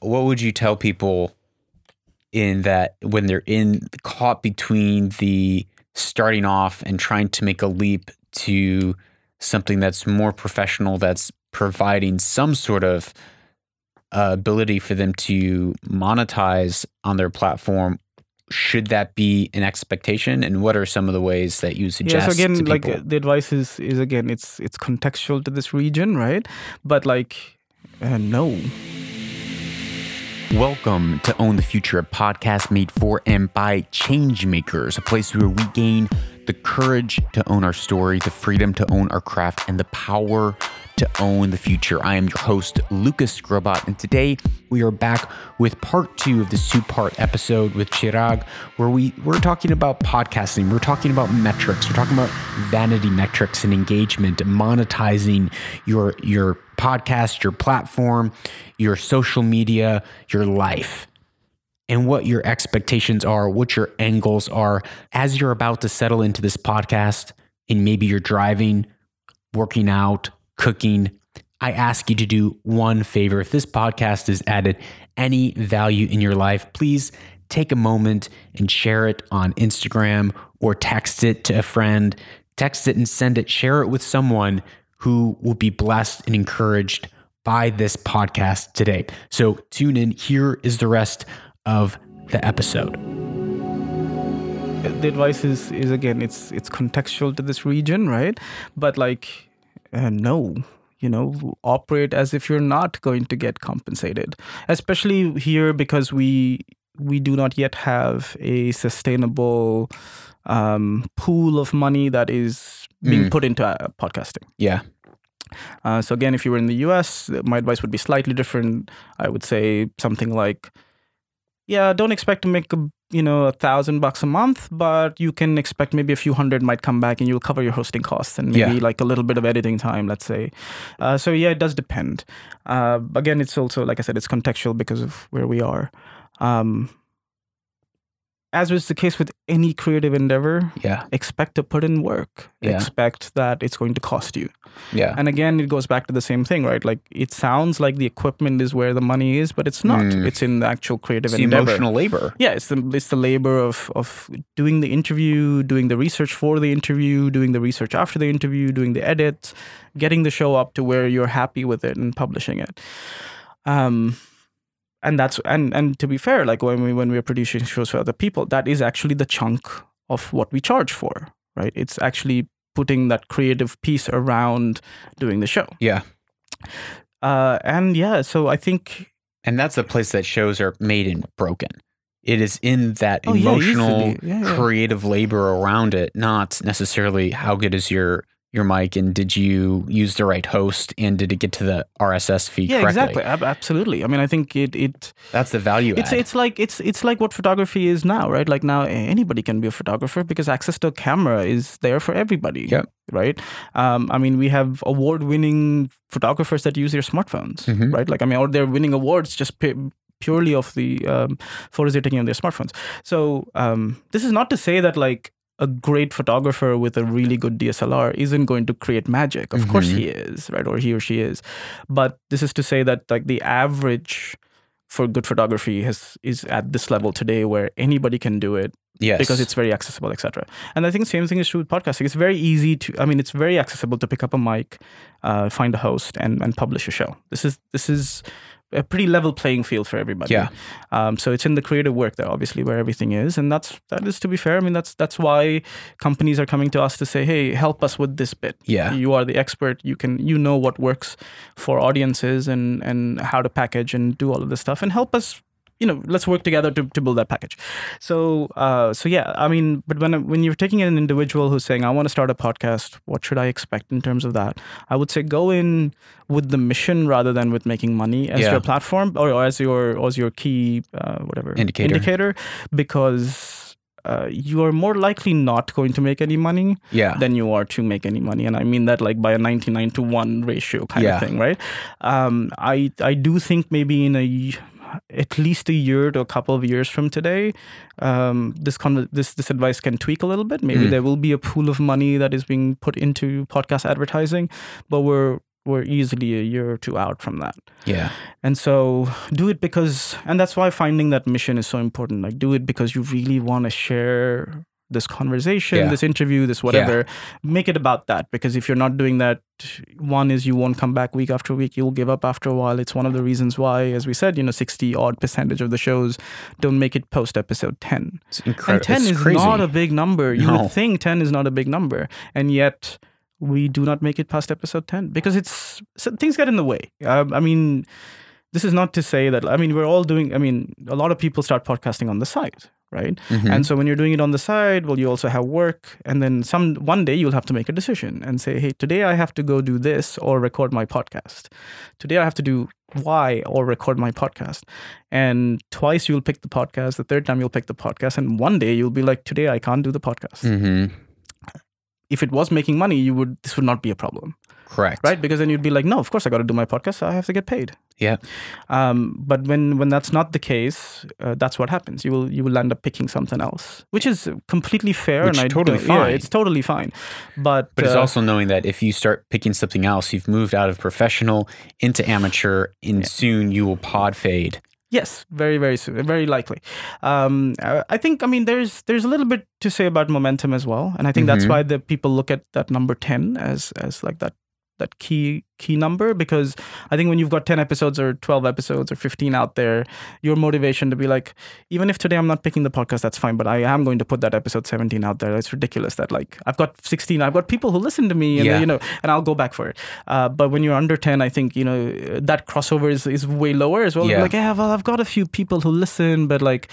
what would you tell people in that when they're in caught between the starting off and trying to make a leap to something that's more professional, that's providing some sort of uh, ability for them to monetize on their platform should that be an expectation? And what are some of the ways that you suggest yeah so again like the advice is is again it's it's contextual to this region right? But like uh, no Welcome to Own the Future, a podcast made for and by changemakers, a place where we gain the courage to own our story, the freedom to own our craft, and the power to own the future. I am your host, Lucas Skrobot, and today we are back with part two of this two-part episode with Chirag, where we we're talking about podcasting, we're talking about metrics, we're talking about vanity metrics and engagement, monetizing your your podcast, your platform, your social media, your life, and what your expectations are, what your end goals are as you're about to settle into this podcast. And maybe you're driving, working out, cooking. I ask you to do one favor. If this podcast has added any value in your life, please take a moment and share it on Instagram or text it to a friend. Text it and send it. Share it with someone who will be blessed and encouraged by this podcast today. So tune in. Here is the rest of the episode. the advice is is again it's it's contextual to this region right but like uh, no you know operate as if you're not going to get compensated especially here because we we do not yet have a sustainable um, pool of money that is being Mm. put into uh, podcasting Yeah. uh, so again, if you were in the U.S., my advice would be slightly different. I would say something like, "Yeah, don't expect to make a you know a thousand bucks a month, but you can expect maybe a few hundred might come back, and you'll cover your hosting costs and maybe Yeah. like a little bit of editing time, let's say." Uh, so yeah, it does depend. Uh, again, it's also like I said, it's contextual because of where we are. Um, as was the case with any creative endeavor, Yeah. expect to put in work. Yeah. Expect that it's going to cost you. Yeah. And again, it goes back to the same thing, right? Like it sounds like the equipment is where the money is, but it's not. Mm. It's in the actual creative It's the endeavor. emotional labor. Yeah, it's the it's the labor of of doing the interview, doing the research for the interview, doing the research after the interview, doing the edits, getting the show up to where you're happy with it and publishing it. Um and that's and and to be fair, like when we when we're producing shows for other people, that is actually the chunk of what we charge for, right? It's actually putting that creative piece around doing the show. Yeah. Uh and yeah, so I think And that's the place that shows are made and broken. It is in that Oh, emotional, easily. Yeah, yeah. creative labor around it, not necessarily how good is your your mic and did you use the right host and did it get to the RSS feed yeah, correctly? exactly. Ab- absolutely. I mean, I think it it That's the value it's add. it's like it's it's like what photography is now, right? Like now anybody can be a photographer because access to a camera is there for everybody. Yep. Right. Um, I mean, we have award-winning photographers that use their smartphones, Mhm. right? Like I mean, or they're winning awards just pu- purely of the um, photos they're taking on their smartphones. So um, this is not to say that like a great photographer with a really good DSLR isn't going to create magic. Of course Mhm. he is, right? Or he or she is. But this is to say that like the average for good photography has is at this level today where anybody can do it yes. because it's very accessible, etc. And I think the same thing is true with podcasting. It's very easy to, I mean, it's very accessible to pick up a mic, uh, find a host, and and publish a show. This is this is a pretty level playing field for everybody. Yeah. Um, so it's in the creative work there, obviously, where everything is, and that's that is to be fair. I mean, that's that's why companies are coming to us to say, hey, help us with this bit. Yeah. You are the expert. You can you know what works for audiences and and how to package and do all of this stuff and help us. You know, let's work together to, to build that package. So, uh, so yeah, I mean, but when when you're taking an individual who's saying, "I want to start a podcast," what should I expect in terms of that? I would say go in with the mission rather than with making money as Yeah. your platform or, or as your as your key uh, whatever Indicator. indicator, because uh, you are more likely not going to make any money Yeah. than you are to make any money and i mean that like by a 99 to 1 ratio kind Yeah. of thing right um, i i do think maybe in a at least a year to a couple of years from today um, this con- this this advice can tweak a little bit maybe Mm. there will be a pool of money that is being put into podcast advertising but we're we're easily a year or two out from that. Yeah. And so do it because, and that's why finding that mission is so important. Like, do it because you really want to share this conversation, Yeah. this interview, this whatever. Make it about that because if you're not doing that, one is you won't come back week after week. You'll give up after a while. It's one of the reasons why, as we said, you know, 60 odd percentage of the shows don't make it post episode 10. It's And incredible. 10 it's is crazy. not a big number. You No. would think 10 is not a big number. And yet we do not make it past episode 10 because it's so things get in the way. Um, I mean, this is not to say that, I mean, we're all doing, I mean, a lot of people start podcasting on the side, right? Mhm. And so when you're doing it on the side, well, you also have work, and then some one day you'll have to make a decision and say, hey, today I have to go do this or record my podcast. Today I have to do Y or record my podcast. And twice you'll pick the podcast. The third time you'll pick the podcast, and one day you'll be like, today I can't do the podcast. Mhm. If it was making money, you would this would not be a problem, Correct. right? Because then you'd be like, no, of course I got to do my podcast. I have to get paid. Yeah. Um, but when when that's not the case, uh, that's what happens. You will you will end up picking something else, which is completely fair Which and I totally don't- yeah, fine. it's totally fine. But But it's uh, also knowing that if you start picking something else, you've moved out of professional into amateur, and soon you will pod fade. Yes, very, very soon, very likely. Um, I think, I mean, there's there's a little bit to say about momentum as well, and I think that's Mhm. why the people look at that number ten as as like that that key key number because I think when you've got ten episodes or twelve episodes or fifteen out there, your motivation to be like, even if today I'm not picking the podcast, that's fine, but I am going to put that episode seventeen out there. It's ridiculous that like I've got sixteen, I've got people who listen to me, and Yeah. you know, and I'll go back for it. Uh, but when you're under ten, I think you know that crossover is, is way lower as well. Yeah. Like, yeah, well, I've got a few people who listen, but like,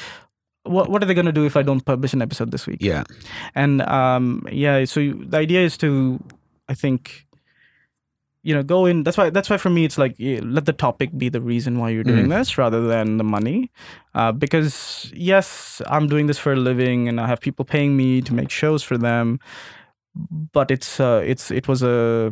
what what are they gonna do if I don't publish an episode this week? Yeah. And um, yeah, so you, the idea is to, I think, you know, go in. That's why. That's why for me, it's like yeah, let the topic be the reason why you're doing Mm. this rather than the money. Uh, because yes, I'm doing this for a living, and I have people paying me to make shows for them. But it's uh, it's it was a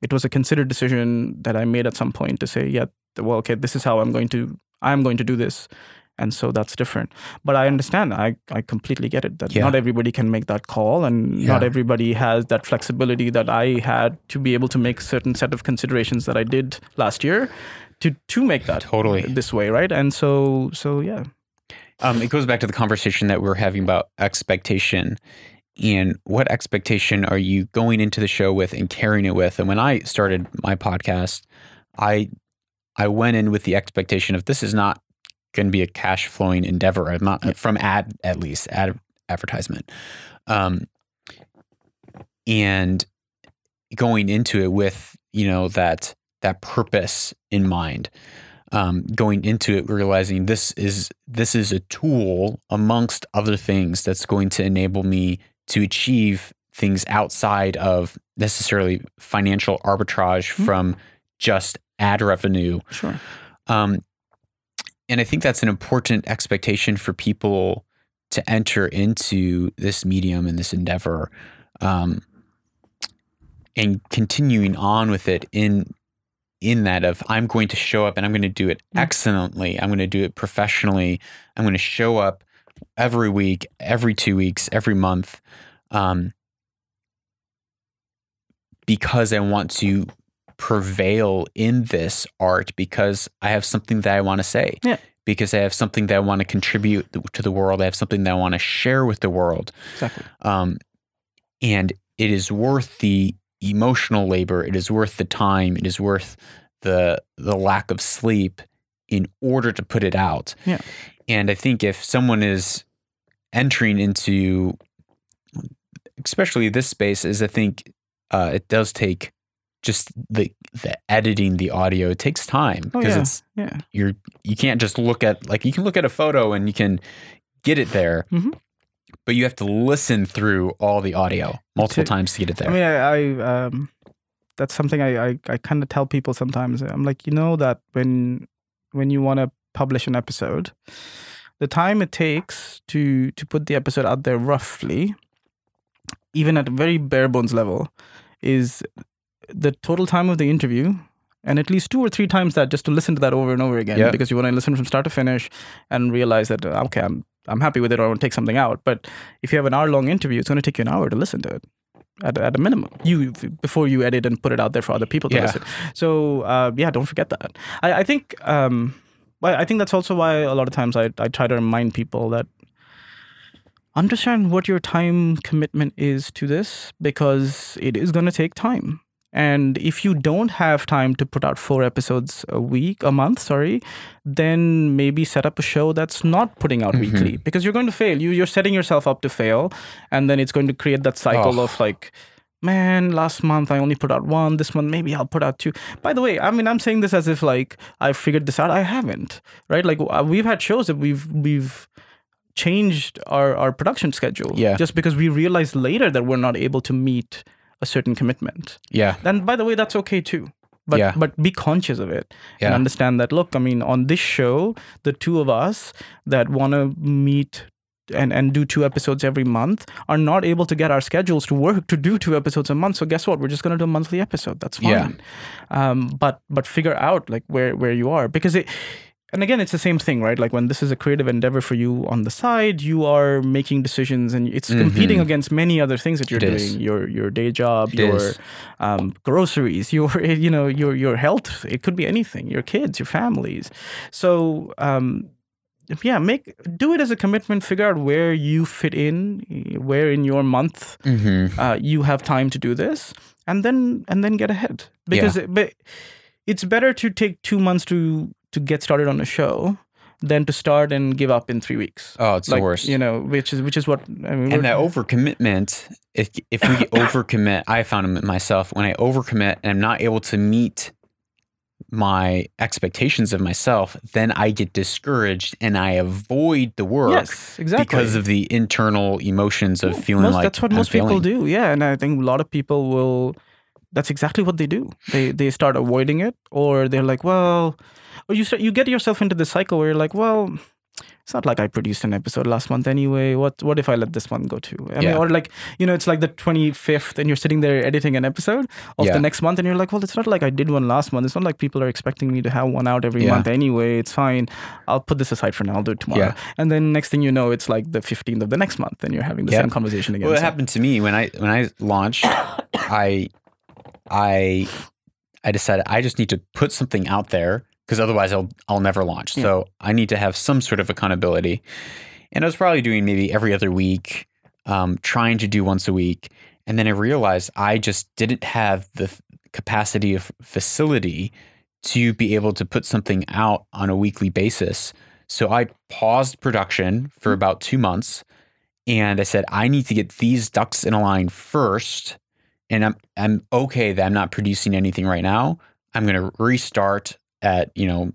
it was a considered decision that I made at some point to say, yeah, well, okay, this is how I'm going to I'm going to do this. And so that's different. But I understand. I, I completely get it that Yeah. not everybody can make that call and not everybody has that flexibility that I had to be able to make certain set of considerations that I did last year to to make that Totally. this way, right? And so so yeah. Um, it goes back to the conversation that we are having about expectation. And what expectation are you going into the show with and carrying it with? And when I started my podcast, I I went in with the expectation of this is not going to be a cash flowing endeavor. Not from ad at least ad advertisement. Um, and going into it with you know that that purpose in mind um, going into it realizing this is this is a tool amongst other things that's going to enable me to achieve things outside of necessarily financial arbitrage Mhm. from just ad revenue Sure. um, and I think that's an important expectation for people to enter into this medium and this endeavor, um, and continuing on with it in in that of I'm going to show up and I'm going to do it Mm. excellently. I'm going to do it professionally. I'm going to show up every week, every two weeks, every month, um, because I want to prevail in this art because I have something that I want to say. Yeah. Because I have something that I want to contribute to the world. I have something that I want to share with the world. Exactly. Um, and it is worth the emotional labor. It is worth the time. It is worth the the lack of sleep in order to put it out. Yeah. And I think if someone is entering into, especially this space, is I think uh, it does take just the the editing the audio. It takes time Oh, because yeah. it's Yeah. you're you can't just look at like you can look at a photo and you can get it there Mhm. but you have to listen through all the audio multiple To- times to get it there I mean, I, I um, that's something I, I, I kind of tell people sometimes. I'm like, you know, that when when you want to publish an episode, the time it takes to to put the episode out there roughly, even at a very bare bones level, is the total time of the interview. And at least two or three times that just to listen to that over and over again Yeah. because you want to listen from start to finish and realize that uh, okay I'm I'm happy with it or I want to take something out. But if you have an hour long interview, it's going to take you an hour to listen to it at, at a minimum you before you edit and put it out there for other people to Yeah. listen so uh, yeah don't forget that i, I think um, I I think that's also why a lot of times I, I try to remind people that understand what your time commitment is to this because it is going to take time and if you don't have time to put out four episodes a week a month sorry then maybe set up a show that's not putting out weekly. Because you're going to fail. You you're setting yourself up to fail and then it's going to create that cycle Oh. of like man last month i only put out one this month maybe i'll put out two. By the way i mean i'm saying this as if like i figured this out. I haven't right? Like uh, we've had shows that we've we've changed our our production schedule Yeah. just because we realized later that we're not able to meet a certain commitment. Yeah. and by the way that's okay too. But Yeah. but be conscious of it and understand that look i mean on this show the two of us that want to meet and, and do two episodes every month are not able to get our schedules to work to do two episodes a month. So guess what? We're just going to do a monthly episode. That's fine. Yeah. um, but but figure out like where where you are. Because it and again it's the same thing right? Like when this is a creative endeavor for you on the side you are making decisions and it's competing Mhm. against many other things that you're It doing. Is. your your day job It your um, groceries your you know your your health. It could be anything your kids your families. So um, yeah make do it as a commitment figure out where you fit in where in your month Mm-hmm. uh, you have time to do this and then and then get ahead. Because it, but it's better to take two months to to get started on a show than to start and give up in three weeks. Oh, it's like the worst. you know which is which is what i mean and that overcommitment, if if we overcommit, I found it myself when I overcommit and I'm not able to meet my expectations of myself, then I get discouraged and I avoid the work yes exactly. because of the internal emotions of feeling most, like that's what I'm most people do yeah and i think a lot of people will that's exactly what they do they they start avoiding it or they're like well or you start you get yourself into the cycle where you're like well it's not like I produced an episode last month anyway. What what if I let this one go too? I mean, or like you know, it's like the twenty fifth, and you're sitting there editing an episode of Yeah. the next month, and you're like, well, it's not like I did one last month. It's not like people are expecting me to have one out every Yeah. month anyway. It's fine. I'll put this aside for now. I'll do it tomorrow. Yeah. And then next thing you know, it's like the fifteenth of the next month, and you're having the Yeah. same conversation again. Well, it So- happened to me when I when I launched. I I I decided I just need to put something out there because otherwise I'll I'll never launch. So I need to have some sort of accountability. And I was probably doing maybe every other week, um, trying to do once a week, and then I realized I just didn't have the f- capacity of facility to be able to put something out on a weekly basis. So I paused production for about two months and I said, I need to get these ducks in a line first. And I'm I'm okay that I'm not producing anything right now. I'm gonna restart at, you know,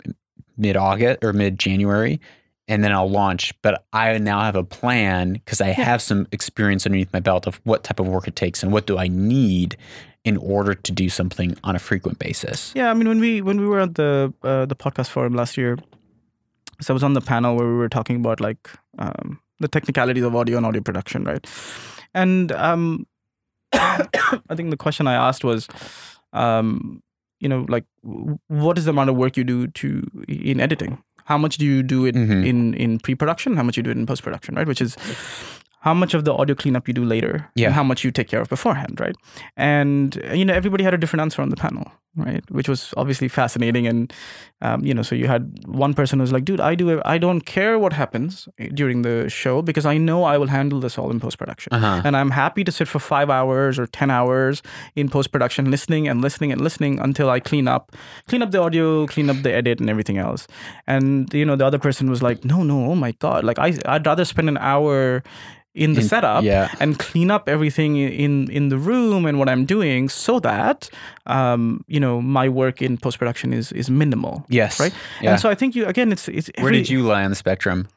mid August or mid January and then I'll launch. But I now have a plan because I have some experience underneath my belt of what type of work it takes and what do I need in order to do something on a frequent basis. Yeah, I mean when we when we were at the uh, the podcast forum last year, so I was on the panel where we were talking about like um, the technicalities of audio and audio production, right? And um, I think the question I asked was, um, you know, like what is the amount of work you do to in editing? How much do you do it Mhm. in in pre-production? How much do you do it in post-production, right? Which is how much of the audio cleanup you do later, Yeah. and how much you take care of beforehand, right? And you know, everybody had a different answer on the panel, right? Which was obviously fascinating. And um, you know, so you had one person who was like, "Dude, I do. I don't care what happens during the show because I know I will handle this all in post production, Uh-huh. and I'm happy to sit for five hours or ten hours in post production, listening and listening and listening until I clean up, clean up the audio, clean up the edit, and everything else." And you know, the other person was like, "No, no, oh my god! Like I, I'd rather spend an hour." In the In- setup, yeah. and clean up everything in in the room and what I'm doing, so that um, you know my work in post production is is minimal, Yes. right? Yeah. And so I think you again, it's it's Where did you lie on the spectrum?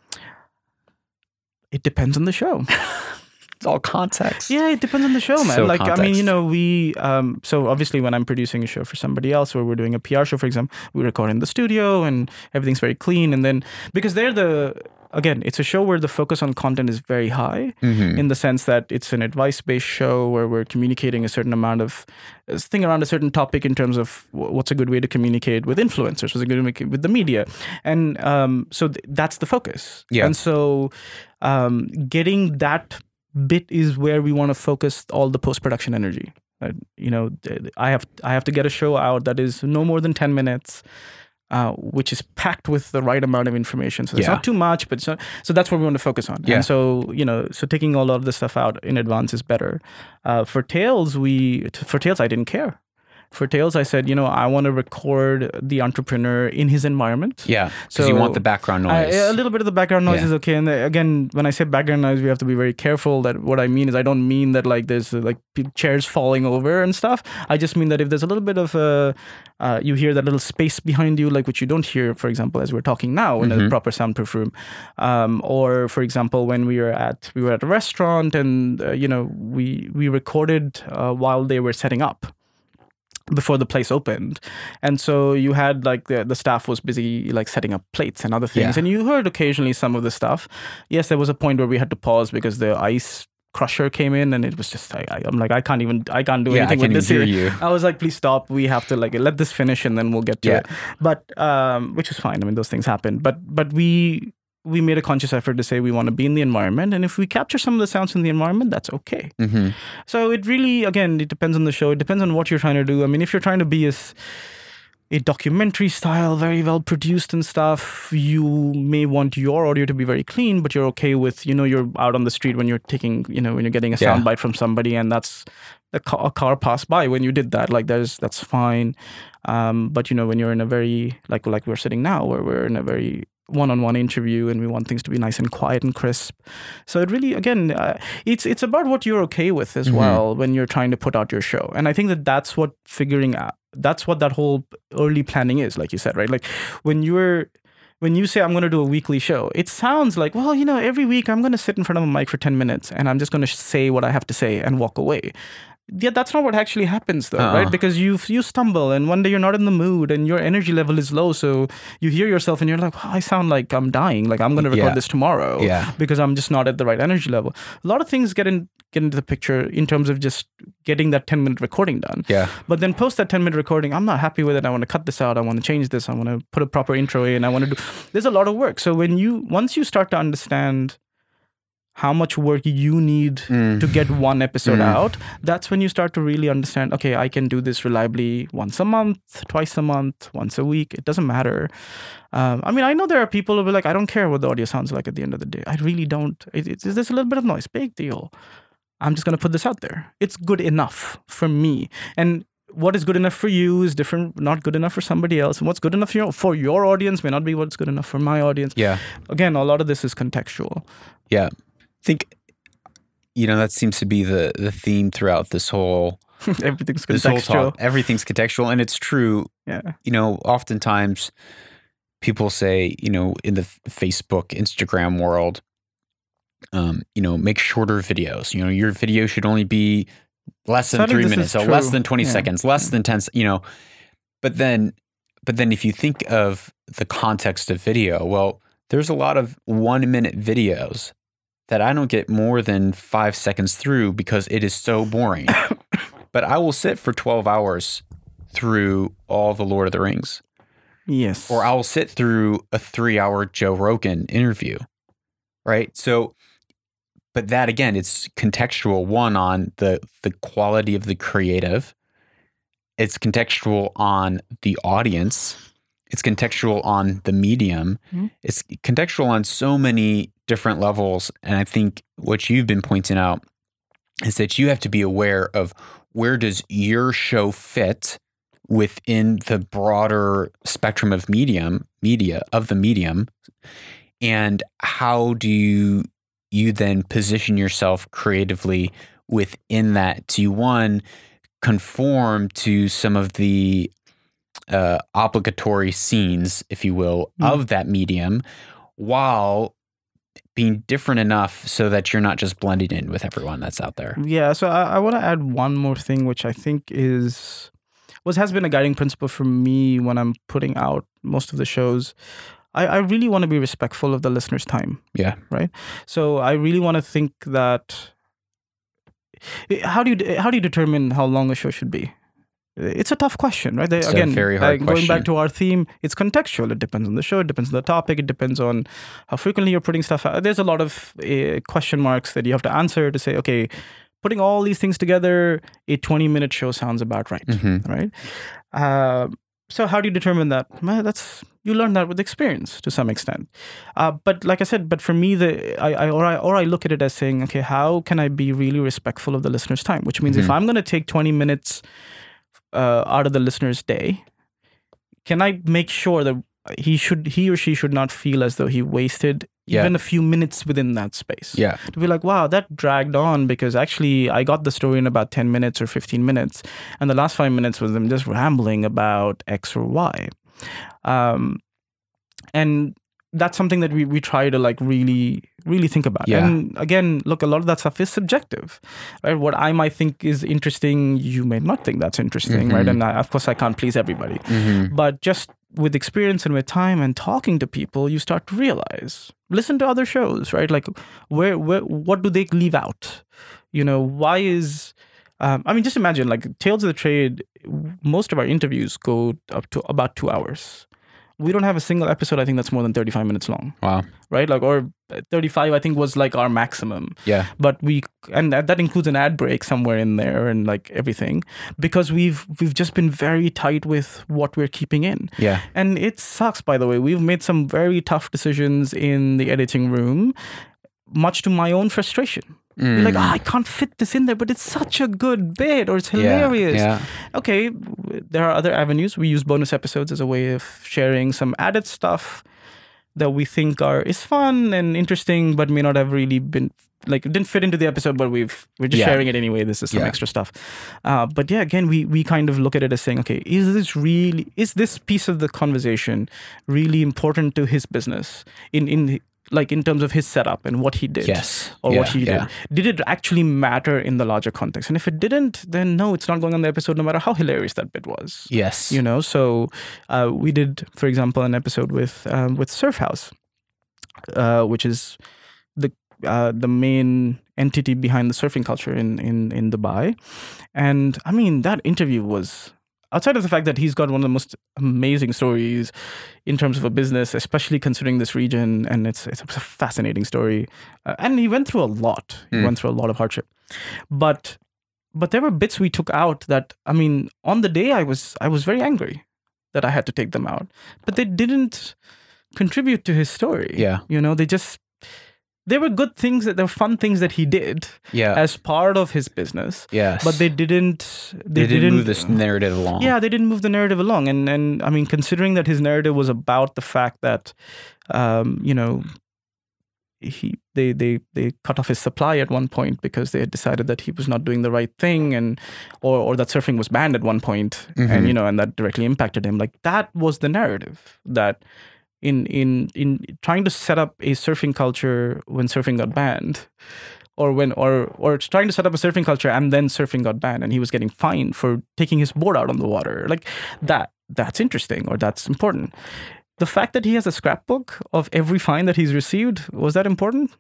It depends on the show. It's all context. yeah, it depends on the show, man. So like I mean, you know, we um, so obviously when I'm producing a show for somebody else, or we're doing a PR show, for example, we record in the studio and everything's very clean, and then because they're the again, it's a show where the focus on content is very high. Mhm. in the sense that it's an advice-based show where we're communicating a certain amount of uh, thing around a certain topic in terms of what's a good way to communicate with influencers, what's a good way to communicate with the media, and um, so th- that's the focus. Yeah. And so um, getting that bit is where we want to focus all the post production energy. Uh, you know, I have I have to get a show out that is no more than ten minutes. Uh, which is packed with the right amount of information. So it's Yeah. not too much, but so, so that's what we want to focus on. Yeah. And so you know, so taking all of the stuff out in advance is better. Uh, for Tales, we for Tales, I didn't care. For Tales, I said, you know, I want to record the entrepreneur in his environment. Yeah, because you want the background noise. a little bit of the background noise Yeah. is okay. And again, when I say background noise, we have to be very careful that what I mean is I don't mean that like there's uh, like chairs falling over and stuff. I just mean that if there's a little bit of uh, uh, you hear that little space behind you, like which you don't hear, for example, as we're talking now in a Mhm. proper soundproof room, um, or for example, when we were at we were at a restaurant and uh, you know we we recorded uh, while they were setting up before the place opened. And so you had like the, the staff was busy like setting up plates and other things. Yeah. and you heard occasionally some of the stuff. Yes there was a point where we had to pause because the ice crusher came in and it was just I, I, i'm like i can't even i can't do yeah, I anything can't with this hear here. you. i was like please stop. We have to like let this finish and then we'll get to Yeah. it. But um which is fine. I mean those things happen. But but we we made a conscious effort to say we want to be in the environment and if we capture some of the sounds in the environment that's okay hmm so it really, again, it depends on the show. It depends on what you're trying to do. I mean, if you're trying to be as a documentary style, very well produced and stuff, you may want your audio to be very clean, but you're okay with, you know, you're out on the street when you're taking, you know, when you're getting a Yeah. soundbite from somebody, and that's a car, a car passed by when you did that. Like, there's that's fine. Um, but you know, when you're in a very like like we're sitting now, where we're in a very one-on-one interview and we want things to be nice and quiet and crisp. So it really again uh, it's it's about what you're okay with as Mhm. well when you're trying to put out your show. And i think that that's what figuring out that's what that whole early planning is like you said right? Like when you're when you say i'm going to do a weekly show it sounds like well you know every week i'm going to sit in front of a mic for 10 minutes and i'm just going to say what i have to say and walk away yeah that's not what actually happens though Uh-uh. right because you you stumble and one day you're not in the mood and your energy level is low so you hear yourself and you're like i sound like i'm dying like i'm going to record Yeah. this tomorrow Yeah. because I'm just not at the right energy level. A lot of things get in get into the picture in terms of just getting that 10 minute recording done. Yeah. But then post that 10 minute recording, I'm not happy with it. I want to cut this out. I want to change this. I want to put a proper intro in. I want to do There's a lot of work. So when you once you start to understand how much work you need Mm. to get one episode Mm. out, that's when you start to really understand, okay, I can do this reliably once a month, twice a month, once a week. It doesn't matter. Um, I mean, I know there are people who be like, I don't care what the audio sounds like at the end of the day. I really don't. It, it's, there's a little bit of noise. Big deal. I'm just going to put this out there. It's good enough for me. And what is good enough for you is different, not good enough for somebody else. And what's good enough for your, for your audience may not be what's good enough for my audience. Yeah. Again, a lot of this is contextual. Yeah. I think you know that seems to be the the theme throughout this whole Everything's this whole contextual. talk. Everything's contextual, and it's true. Yeah. You know, oftentimes people say, you know, in the Facebook, Instagram world, um, you know, make shorter videos. You know, your video should only be less than three minutes, so less than twenty Yeah. seconds, less than ten. You know, but then, but then if you think of the context of video, well, there's a lot of one minute videos that I don't get more than five seconds through because it is so boring. but I will sit for 12 hours through all the Lord of the Rings, Yes. or I'll sit through a three hour Joe Rogan interview. Right. So, but that again, it's contextual one on the, the quality of the creative, it's contextual on the audience. It's contextual on the medium. Mhm. It's contextual on so many different levels. And I think what you've been pointing out is that you have to be aware of where does your show fit within the broader spectrum of medium media of the medium and how do you you then position yourself creatively within that to one conform to some of the uh, obligatory scenes, if you will, Mm. of that medium, while being different enough so that you're not just blending in with everyone that's out there. Yeah, so I, I want to add one more thing, which I think is what has been a guiding principle for me when I'm putting out most of the shows. I, I really want to be respectful of the listener's time. Yeah. Right. So I really want to think that. How do you how do you determine how long a show should be? It's a tough question, right? They, again, very hard like, going back to our theme, it's contextual. It depends on the show. It depends on the topic. It depends on how frequently you're putting stuff out. There's a lot of uh, question marks that you have to answer to say, okay, putting all these things together, a 20 minute show sounds about right, Mhm. right? Uh, so how do you determine that? Well, that's you learn that with experience to some extent. Uh, but like I said, but for me, the I, I or I or I look at it as saying, okay, how can I be really respectful of the listener's time? Which means if Mhm. I'm going to take 20 minutes uh, out of the listener's day, can I make sure that he should he or she should not feel as though he wasted Yeah. even a few minutes within that space? Yeah. to be like, wow, that dragged on because actually I got the story in about 10 minutes or 15 minutes. And the last five minutes was them just rambling about X or Y. Um, and that's something that we, we try to like really, really think about. Yeah. And again, look, a lot of that stuff is subjective, right? What I might think is interesting, you may not think that's interesting, right? Mhm. And I, of course, I can't please everybody. hmm But just with experience and with time and talking to people, you start to realize. Listen to other shows, right? Like, where, where, what do they leave out? You know, why is? Um, I mean, just imagine like Tales of the Trade. Most of our interviews go up to about two hours. We don't have a single episode. I think that's more than thirty-five minutes long, Wow. right? Like, or uh, thirty-five. I think was like our maximum Yeah. but we and that, that includes an ad break somewhere in there and like everything because we've we've just been very tight with what we're keeping in Yeah. and it sucks by the way we've made some very tough decisions in the editing room much to my own frustration You're like Mm. "Ah, i can't fit this in there but it's such a good bit or it's hilarious Yeah. okay there are other avenues we use bonus episodes as a way of sharing some added stuff that we think are is fun and interesting but may not have really been like didn't fit into the episode but we've we're just Yeah. sharing it anyway this is some Yeah. extra stuff uh, but yeah again we we kind of look at it as saying okay is this really is this piece of the conversation really important to his business in in like in terms of his setup and what he did Yes. or yeah. what he yeah. did. Did it actually matter in the larger context? And if it didn't, then no, it's not going on the episode, no matter how hilarious that bit was. Yes. You know, so uh, we did, for example, an episode with um, with Surf House, uh, which is the uh, the main entity behind the surfing culture in in in Dubai, and I mean that interview was outside of the fact that he's got one of the most amazing stories in terms of a business, especially considering this region, and it's it's a fascinating story. Uh, and he went through a lot. He Mm. went through a lot of hardship, but but there were bits we took out that I mean, on the day I was I was very angry that I had to take them out, but they didn't contribute to his story. Yeah. you know, they just. There were good things that there were fun things that he did Yeah. as part of his business, yes. but they didn't. they, didn't move this narrative along. Yeah, they didn't move the narrative along, and and I mean, considering that his narrative was about the fact that, um, you know, he they they they cut off his supply at one point because they had decided that he was not doing the right thing, and or or that surfing was banned at one point, Mhm. and you know, and that directly impacted him. Like that was the narrative that. In, in in trying to set up a surfing culture when surfing got banned, or when or or trying to set up a surfing culture and then surfing got banned and he was getting fined for taking his board out on the water. Like that that's interesting or that's important. The fact that he has a scrapbook of every fine that he's received was that important?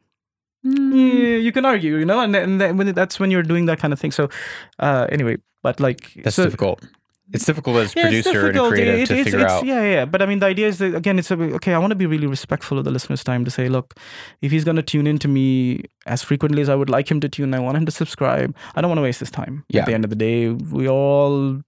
Yeah, you can argue you know and, and then when that's when you're doing that kind of thing. So uh anyway but like That's so, difficult. It's difficult as a yeah, producer and creative It- to it's- figure it's- out. Yeah, yeah. But I mean, the idea is that again, it's a, okay. I want to be really respectful of the listener's time to say, look, if he's going to tune into me as frequently as I would like him to tune, I want him to subscribe. I don't want to waste his time. Yeah. At the end of the day, we all,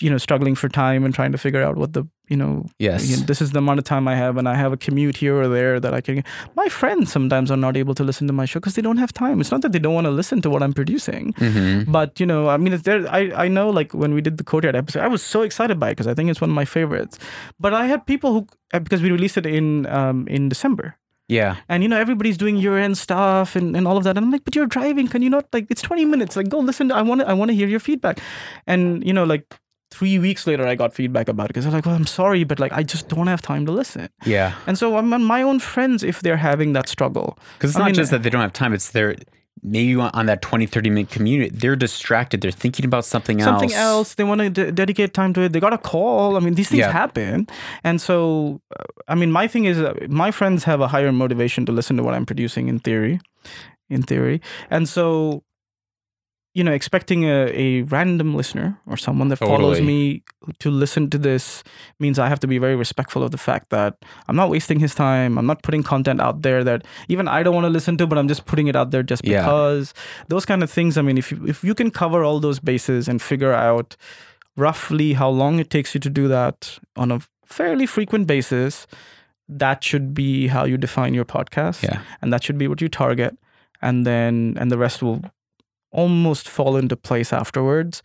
you know, struggling for time and trying to figure out what the, you know, Yes. you know, this is the amount of time I have, and I have a commute here or there that I can. My friends sometimes are not able to listen to my show because they don't have time. It's not that they don't want to listen to what I'm producing. Mm-hmm. But you know, I mean, it's there. I I know, like when we did the Courtyard episode, I was so excited by it because I think it's one of my favorites. But I had people who uh, because we released it in um in December, Yeah. and you know everybody's doing year end stuff and, and all of that, and I'm like, but you're driving, can you not like it's 20 minutes? Like go listen. To, I want to I want to hear your feedback, and you know like. Three weeks later, I got feedback about it because they're like, "Well, I'm sorry, but like, I just don't have time to listen." Yeah. And so, I'm on my own friends if they're having that struggle. Because it's I not mean, just that they don't have time, it's they're maybe on that 20, 30 minute commute, they're distracted. They're thinking about something else. something else. They want to de- dedicate time to it. They got a call. I mean, these things Yeah. happen. And so, uh, I mean, my thing is, uh, my friends have a higher motivation to listen to what I'm producing in theory, in theory. And so, you know, expecting a, a random listener or someone that follows me to listen to this means I have to be very respectful of the fact that I'm not wasting his time. I'm not putting content out there that even I don't want to listen to, but I'm just putting it out there just Yeah. because. Those kind of things. I mean, if you, if you can cover all those bases and figure out roughly how long it takes you to do that on a fairly frequent basis, that should be how you define your podcast Yeah. and that should be what you target and then and the rest will almost fall into place afterwards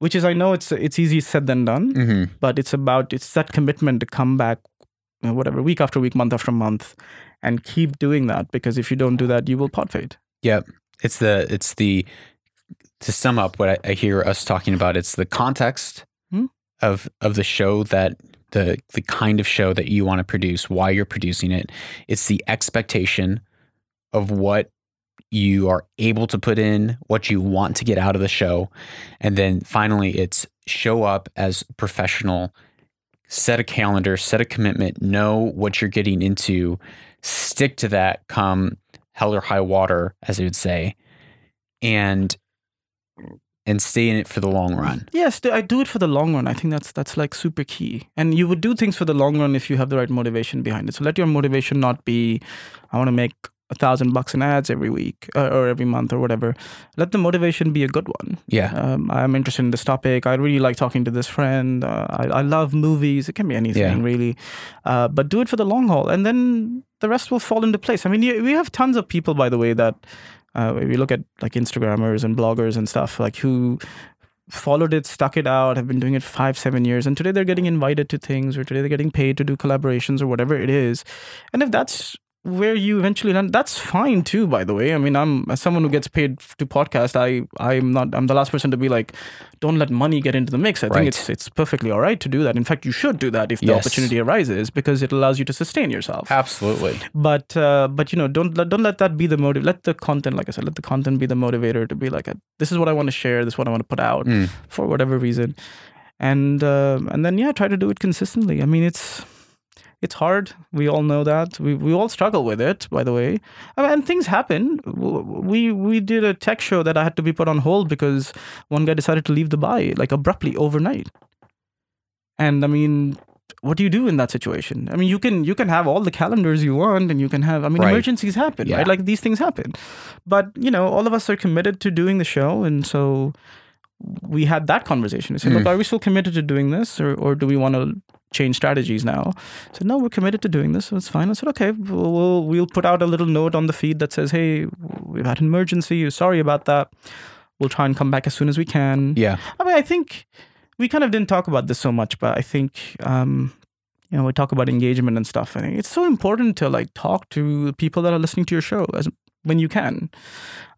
which is i know it's it's easy said than done hmm but it's about it's that commitment to come back you know, whatever week after week month after month and keep doing that because if you don't do that you will pod fade Yeah, It's the it's the to sum up what I, I hear us talking about. It's the context Hmm. of of the show that the the kind of show that you want to produce, why you're producing it. It's the expectation of what you are able to put in, what you want to get out of the show, and then finally, it's show up as professional. Set a calendar, set a commitment, know what you're getting into, stick to that come hell or high water, as they would say, and and stay in it for the long run. yes i do it for the long run i think that's that's like super key and you would do things for the long run if you have the right motivation behind it so let your motivation not be i want to make a thousand bucks in ads every week uh, or every month or whatever let the motivation be a good one Yeah. um, I'm interested in this topic. I really like talking to this friend. Uh, I, I love movies. It can be anything, Yeah. really. Uh, but do it for the long haul, and then the rest will fall into place. I mean, you- we have tons of people, by the way, that uh, you look at like Instagrammers and bloggers and stuff, like who followed it, stuck it out, have been doing it five, seven years, and today they're getting invited to things, or today they're getting paid to do collaborations or whatever it is. And if that's where you eventually land, that's fine too. By the way, I mean, I'm as someone who gets paid to podcast. I I'm not. I'm the last person to be like, don't let money get into the mix. I Right. think it's it's perfectly all right to do that. In fact, you should do that if the Yes. opportunity arises because it allows you to sustain yourself. Absolutely. But uh, but you know, don't let, don't let that be the motive. Let the content, like I said, let the content be the motivator to be like, this is what I want to share. This is what I want to put out Mm. for whatever reason, and uh, and then yeah, try to do it consistently. I mean, it's it's hard. We all know that. We we all struggle with it. By the way, I mean, and things happen. We we did a tech show that I had to be put on hold because one guy decided to leave Dubai like abruptly overnight. And I mean, what do you do in that situation? I mean, you can you can have all the calendars you want, and you can have. I mean, Right. emergencies happen, Yeah. right? Like these things happen, but you know, all of us are committed to doing the show, and so we had that conversation. I said, Mm. look, are we still committed to doing this, or or do we want to change strategies now? I said, no, we're committed to doing this, so it's fine. I said, okay, we'll, we'll we'll put out a little note on the feed that says, hey, we've had an emergency. Sorry about that. We'll try and come back as soon as we can. Yeah. I mean, I think we kind of didn't talk about this so much, but I think um, you know we talk about engagement and stuff. I think it's so important to like talk to people that are listening to your show as when you can.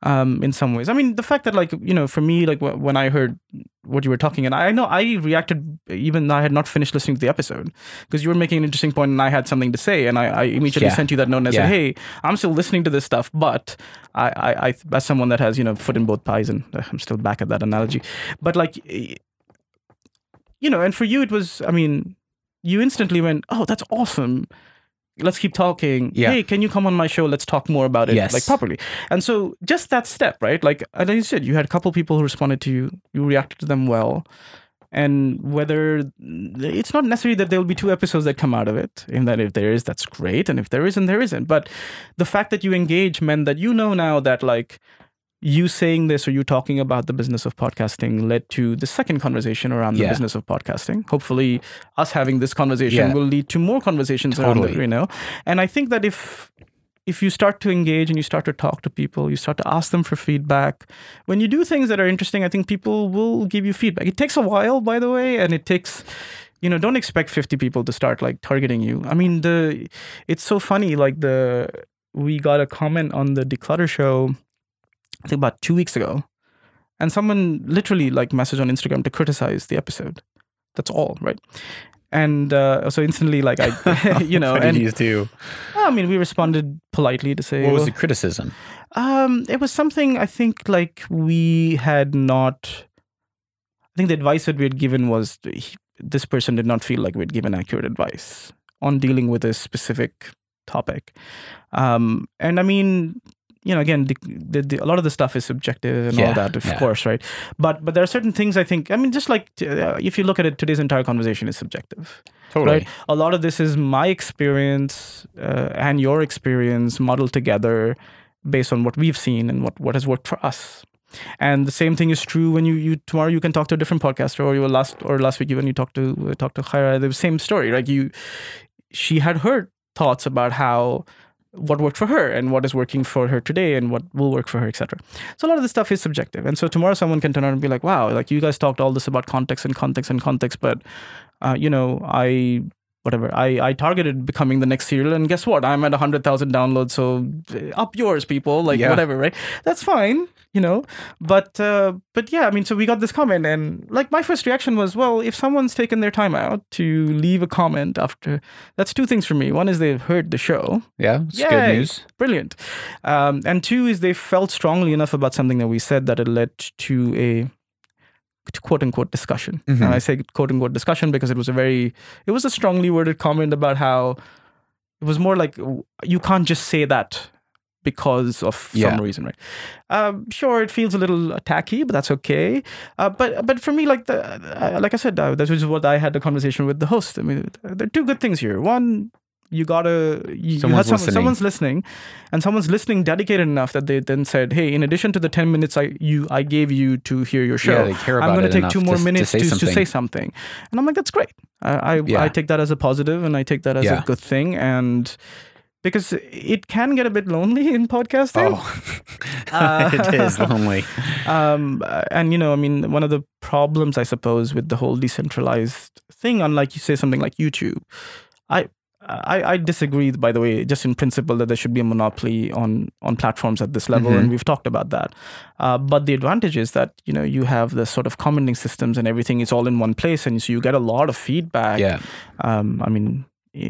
Um, in some ways, I mean, the fact that like you know, for me, like wh- when I heard what you were talking, and I know I reacted even though I had not finished listening to the episode because you were making an interesting point, and I had something to say, and I, I immediately Yeah. sent you that note and I Yeah. said, hey, I'm still listening to this stuff, but I, I, I, as someone that has you know foot in both pies, and uh, I'm still back at that analogy, but like, you know, and for you it was, I mean, you instantly went, oh, that's awesome. Let's keep talking. Yeah. Hey, can you come on my show? Let's talk more about it, Yes. like properly. And so, just that step, right? Like, like you said, you had a couple people who responded to you. You reacted to them well, and whether it's not necessary that there will be two episodes that come out of it. And that if there is, that's great, and if there isn't, there isn't. But the fact that you engage meant that you know now that like you saying this or you talking about the business of podcasting led to the second conversation around the Yeah. business of podcasting. Hopefully, us having this conversation Yeah. will lead to more conversations around it, Totally. you know. And I think that if if you start to engage and you start to talk to people, you start to ask them for feedback. When you do things that are interesting, I think people will give you feedback. It takes a while, by the way, and it takes you know, don't expect 50 people to start like targeting you. I mean, the it's so funny like the we got a comment on the declutter show I think about 2 weeks ago. And someone literally like messaged on Instagram to criticize the episode. That's all, right? And uh, so instantly, like I, you know, what did and you do? I mean, we responded politely to say, What was well, the criticism? um, it was something I think like we had not. I think the advice that we had given was he- this person did not feel like we had given accurate advice on dealing with a specific topic. Um, and I mean, you know, again, the, the, the, a lot of the stuff is subjective and Yeah, all that, of yeah. course, right? But but there are certain things I think. I mean, just like uh, if you look at it, today's entire conversation is subjective, Totally. right? A lot of this is my experience uh, and your experience modeled together based on what we've seen and what what has worked for us. And the same thing is true when you, you tomorrow you can talk to a different podcaster or you were last or last week when you talked to uh, talked to Khaira the same story like you she had her thoughts about how what worked for her and what is working for her today and what will work for her etc so a lot of this stuff is subjective. And so tomorrow someone can turn around and be like wow like you guys talked all this about context and context and context but uh, you know i whatever. I, I targeted becoming the next serial and guess what? I'm at 100000 downloads so uh, up yours people. Like Yeah. whatever right? That's fine you know? But uh, but yeah i mean so we got this comment and like my first reaction was well if someone's taken their time out to leave a comment after that's two things for me. One is they've heard the show. Yeah, it's good news. brilliant. Um, and two is they felt strongly enough about something that we said that it led to a quote unquote discussion. Mhm. and i say quote unquote discussion because it was a very it was a strongly worded comment about how it was more like you can't just say that because of Yeah. some reason right? Um, sure it feels a little tacky but that's okay. Uh, but but for me like the uh, like i said uh, that was what i had the conversation with the host. I mean there are two good things here. One you gotta you, you Someone's had some, listening. someone's listening and someone's listening dedicated enough that they then said hey in addition to the 10 minutes i you i gave you to hear your show Yeah, care about i'm to take two more to minutes say to, to say something and i'm like that's great i I, Yeah. I take that as a positive and i take that as Yeah. a good thing and because it can get a bit lonely in podcasting Oh, Uh, it is lonely. um, uh, and you know, I mean, one of the problems, I suppose, with the whole decentralized thing, unlike you say something like YouTube, I. I, I disagree, by the way, just in principle that there should be a monopoly on on platforms at this level, Mhm. and we've talked about that. Uh, but the advantage is that you know you have the sort of commenting systems and everything is all in one place, and so you get a lot of feedback. Yeah, Um, I mean,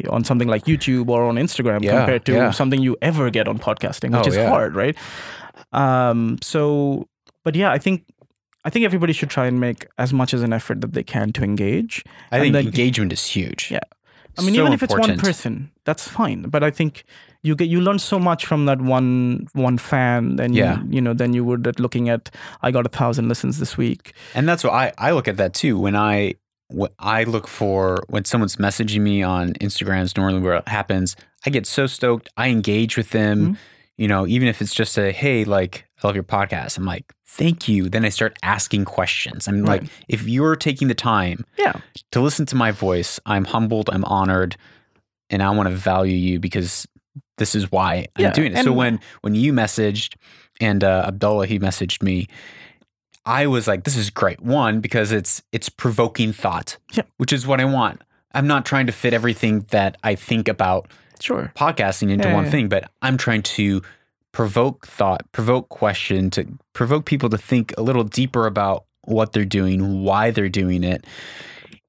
on something like YouTube or on Instagram Yeah, compared to yeah. something you ever get on podcasting, which Oh, is yeah. hard, right? Um, so, but yeah, I think I think everybody should try and make as much as an effort that they can to engage. I And think engagement is huge. Yeah. I mean, So even if it's one person, that's fine. But I think you get you learn so much from that one one fan, and Yeah. you, you know, than you would at looking at I got a thousand listens this week. And that's what I, I look at that too. When I what I look for when someone's messaging me on Instagram is normally where it happens. I get so stoked. I engage with them. Mhm. You know, even if it's just a hey, like I love your podcast. I'm like, thank you. Then I start asking questions. I'm Right. like, if you're taking the time Yeah, to listen to my voice, I'm humbled, I'm honored, and I want to value you because this is why I'm doing it. So when when you messaged and uh, Abdullah he messaged me, I was like, this is great. One because it's it's provoking thought, Yeah. which is what I want. I'm not trying to fit everything that I think about sure. podcasting into Yeah, one yeah. thing, but I'm trying to provoke thought, provoke question, to provoke people to think a little deeper about what they're doing, why they're doing it.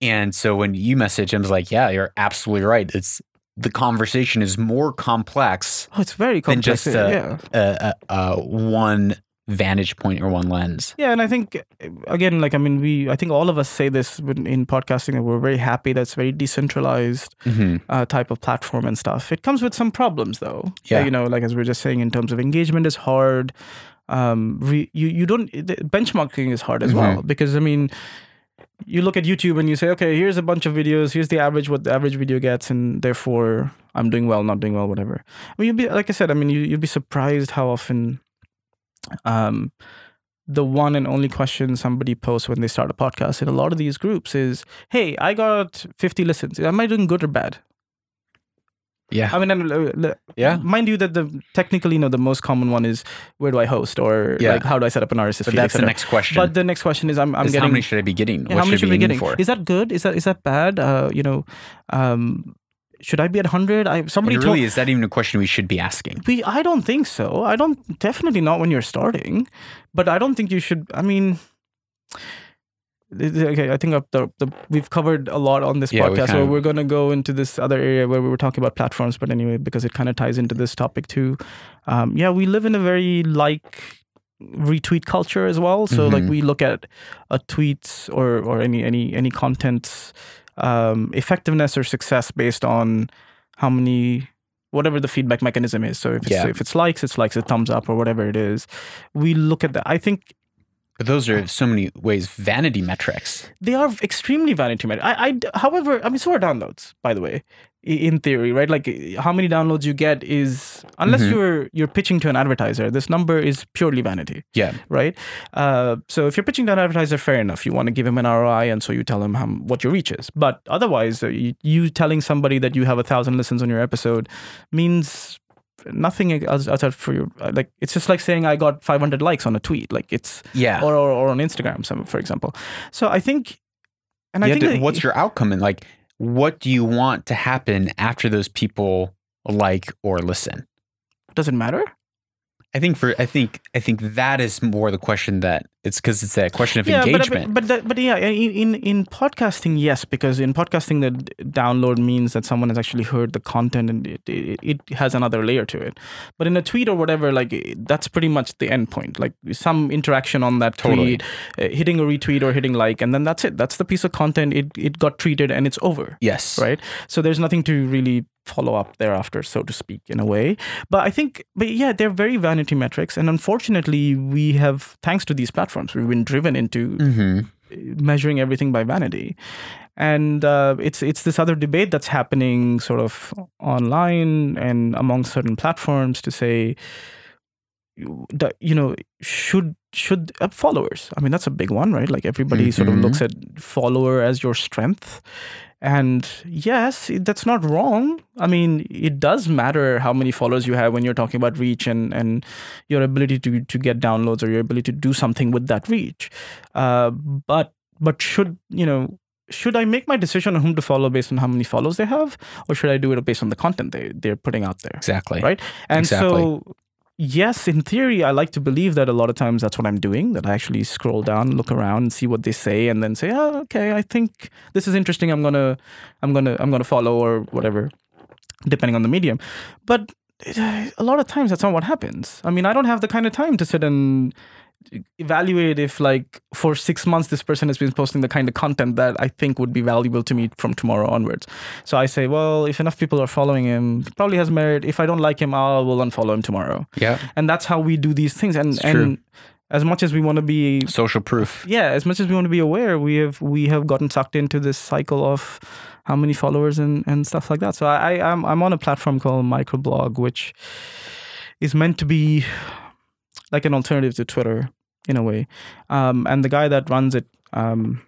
And so when you message, I was like, yeah, you're absolutely right. It's the conversation is more complex Oh, it's very complex. than just uh, yeah. a, a, a one vantage point or one lens. Yeah, and I think again, like I mean, we I think all of us say this in podcasting that we're very happy that's very decentralized Mm-hmm. uh, type of platform and stuff. It comes with some problems though. Yeah. you know, like as we are just saying, in terms of engagement is hard. Um, re, you you don't the benchmarking is hard as Mm-hmm. well because I mean. You look at YouTube and you say, okay, here's a bunch of videos. Here's the average, what the average video gets, and therefore I'm doing well, not doing well, whatever. I mean, you'd be like I said. I mean, you you'd be surprised how often, um, the one and only question somebody posts when they start a podcast in a lot of these groups is, "Hey, I got 50 listens. Am I doing good or bad?" Yeah. I mean, and, uh, Yeah. mind you that the technically, you know, the most common one is where do I host or Yeah. like how do I set up an RSS But feed, that's the next question. But the next question is, I'm I'm is getting how many should I be getting? yeah, how many should, I be be getting? for? Is that good? Is that is that bad? Uh, you know, um, should I be at 100? I somebody told really, is that even a question we should be asking? we I don't think so. I don't definitely not when you're starting, but I don't think you should. I mean, okay, I think the, the we've covered a lot on this Yeah, podcast, kind so we're gonna go into this other area where we were talking about platforms. But anyway, because it kind of ties into this topic too. Um, yeah, we live in a very like retweet culture as well. So like Mhm. we look at a tweets or or any any any content's um, effectiveness or success based on how many whatever the feedback mechanism is. So if it's, Yeah. if it's likes, it's likes, a thumbs up, or whatever it is. We look at that. I think But those are so many ways vanity metrics. they are extremely vanity metrics. I, I, however, I mean, so are downloads, by the way, in theory, right? Like how many downloads you get is unless Mhm. you're you're pitching to an advertiser, this number is purely vanity, Yeah. right? Uh, so if you're pitching to an advertiser, fair enough. You want to give him an ROI, and so you tell him how, what your reach is. But otherwise, uh, you, you telling somebody that you have a thousand listens on your episode means nothing else outside for your uh, like it's just like saying i got 500 likes on a tweet like it's Yeah. or, or, or on Instagram, some for example. So I think, and I You think to- that- what's your outcome and like what do you want to happen after those people like or listen? does it matter? I think for I think I think that is more the question that it's because it's a question of yeah, engagement. but but, that, but yeah, in in- in podcasting, yes, because in podcasting, the download means that someone has actually heard the content and it, it, it has another layer to it. But in a tweet or whatever, like that's pretty much the end point. Like some interaction on that Totally. tweet, uh, hitting a retweet or hitting like, and then that's it. That's the piece of content. It it got treated and it's over. yes. right? So there's nothing to really follow up thereafter, so to speak, in a way. But I think, but yeah, they're very vanity metrics, and unfortunately, we have, thanks to these platforms, we've been driven into hmm measuring everything by vanity. And uh, it's it's this other debate that's happening sort of online and among certain platforms to say you know should should uh, followers i mean that's a big one right like everybody sort of Mhm. looks at follower as your strength and yes it- that's not wrong i mean it does matter how many followers you have when you're talking about reach and and your ability to to get downloads or your ability to do something with that reach uh, but but should you know should I make my decision on whom to follow based on how many follows they have, or should I do it based on the content they they're putting out there? Exactly. Right. And Exactly. so, yes, in theory, I like to believe that a lot of times that's what I'm doing. That I actually scroll down, look around, see what they say, and then say, "Oh, okay, I think this is interesting. I'm gonna, I'm gonna, I'm gonna follow or whatever, depending on the medium." But a lot of times that's not what happens. I mean, I don't have the kind of time to sit and evaluate if like for six months this person has been posting the kind of content that I think would be valuable to me from tomorrow onwards. So I say, well, if enough people are following him, he probably has merit. If I don't like him, I will unfollow him tomorrow. Yeah. And that's how we do these things. And It's true. and as much as we want to be Social proof. yeah, as much as we want to be aware, we have we have gotten sucked into this cycle of how many followers and, and stuff like that. So I, I I'm I'm on a platform called Micro.blog, which is meant to be like an alternative to Twitter in a way. Um, and the guy that runs it, um,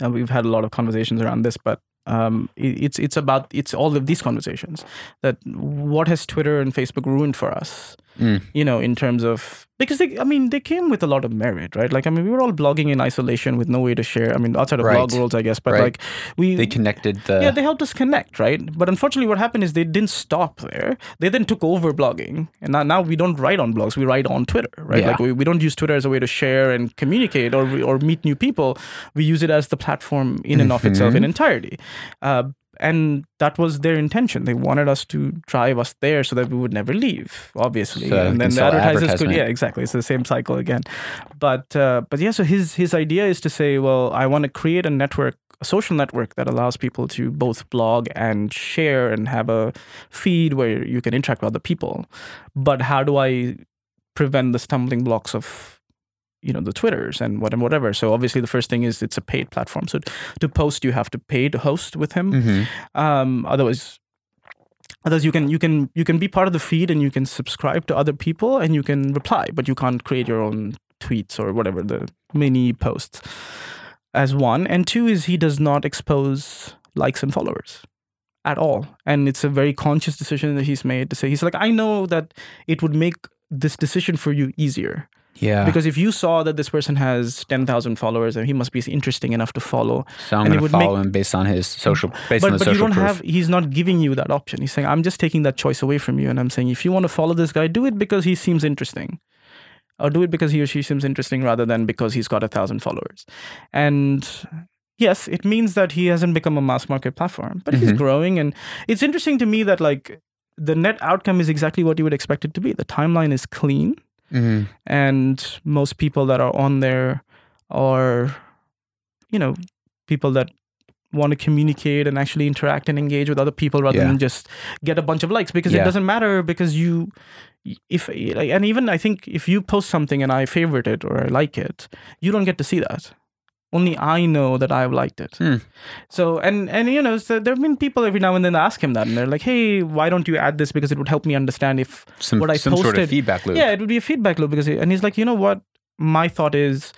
and we've had a lot of conversations around this, but um, it, it's it's about it's all of these conversations that what has Twitter and Facebook ruined for us Mm. you know, in terms of because they, I mean, they came with a lot of merit, right? Like, I mean, we were all blogging in isolation with no way to share. I mean, outside of Right. blog worlds, I guess, but Right. like we, They connected the yeah, they helped us connect, right? But unfortunately, what happened is they didn't stop there. They then took over blogging, and now, now we don't write on blogs. We write on Twitter, right? Yeah. Like we, we don't use Twitter as a way to share and communicate or or meet new people. We use it as the platform in and of itself in entirety. Uh, and that was their intention. They wanted us to drive us there so that we would never leave, obviously. So and then the advertisers could, yeah, exactly. It's the same cycle again. But uh, but yeah, so his his idea is to say, well, I want to create a network, a social network that allows people to both blog and share and have a feed where you can interact with other people. But how do I prevent the stumbling blocks of you know the twitters and what and whatever. So obviously the first thing is it's a paid platform. So to post you have to pay to host with him. Mhm. um otherwise otherwise you can you can you can be part of the feed and you can subscribe to other people and you can reply but you can't create your own tweets or whatever the mini posts as one. And two is he does not expose likes and followers at all. And it's a very conscious decision that he's made to say he's like i know that it would make this decision for you easier Yeah. because if you saw that this person has 10,000 followers and he must be interesting enough to follow. So I'm going to would follow him based on his social, based on but, the but you social don't proof. have he's not giving you that option. He's saying i'm just taking that choice away from you and i'm saying if you want to follow this guy do it because he seems interesting. Or do it because he or she seems interesting rather than because he's got a thousand followers. And yes it means that he hasn't become a mass market platform but he's Mhm. growing. And it's interesting to me that like the net outcome is exactly what you would expect it to be. The timeline is clean Mhm. and most people that are on there are you know people that want to communicate and actually interact and engage with other people rather Yeah. than just get a bunch of likes because Yeah. it doesn't matter because you if and even I think if you post something and I favorite it or I like it, you don't get to see that. Only I know that I've liked it. Hmm. So and and you know, so there have been people every now and then ask him that, and they're like, "Hey, why don't you add this? Because it would help me understand if Some, what I some sort of posted- feedback loop. yeah, it would be a feedback loop because, and he's like, you know what? My thought is,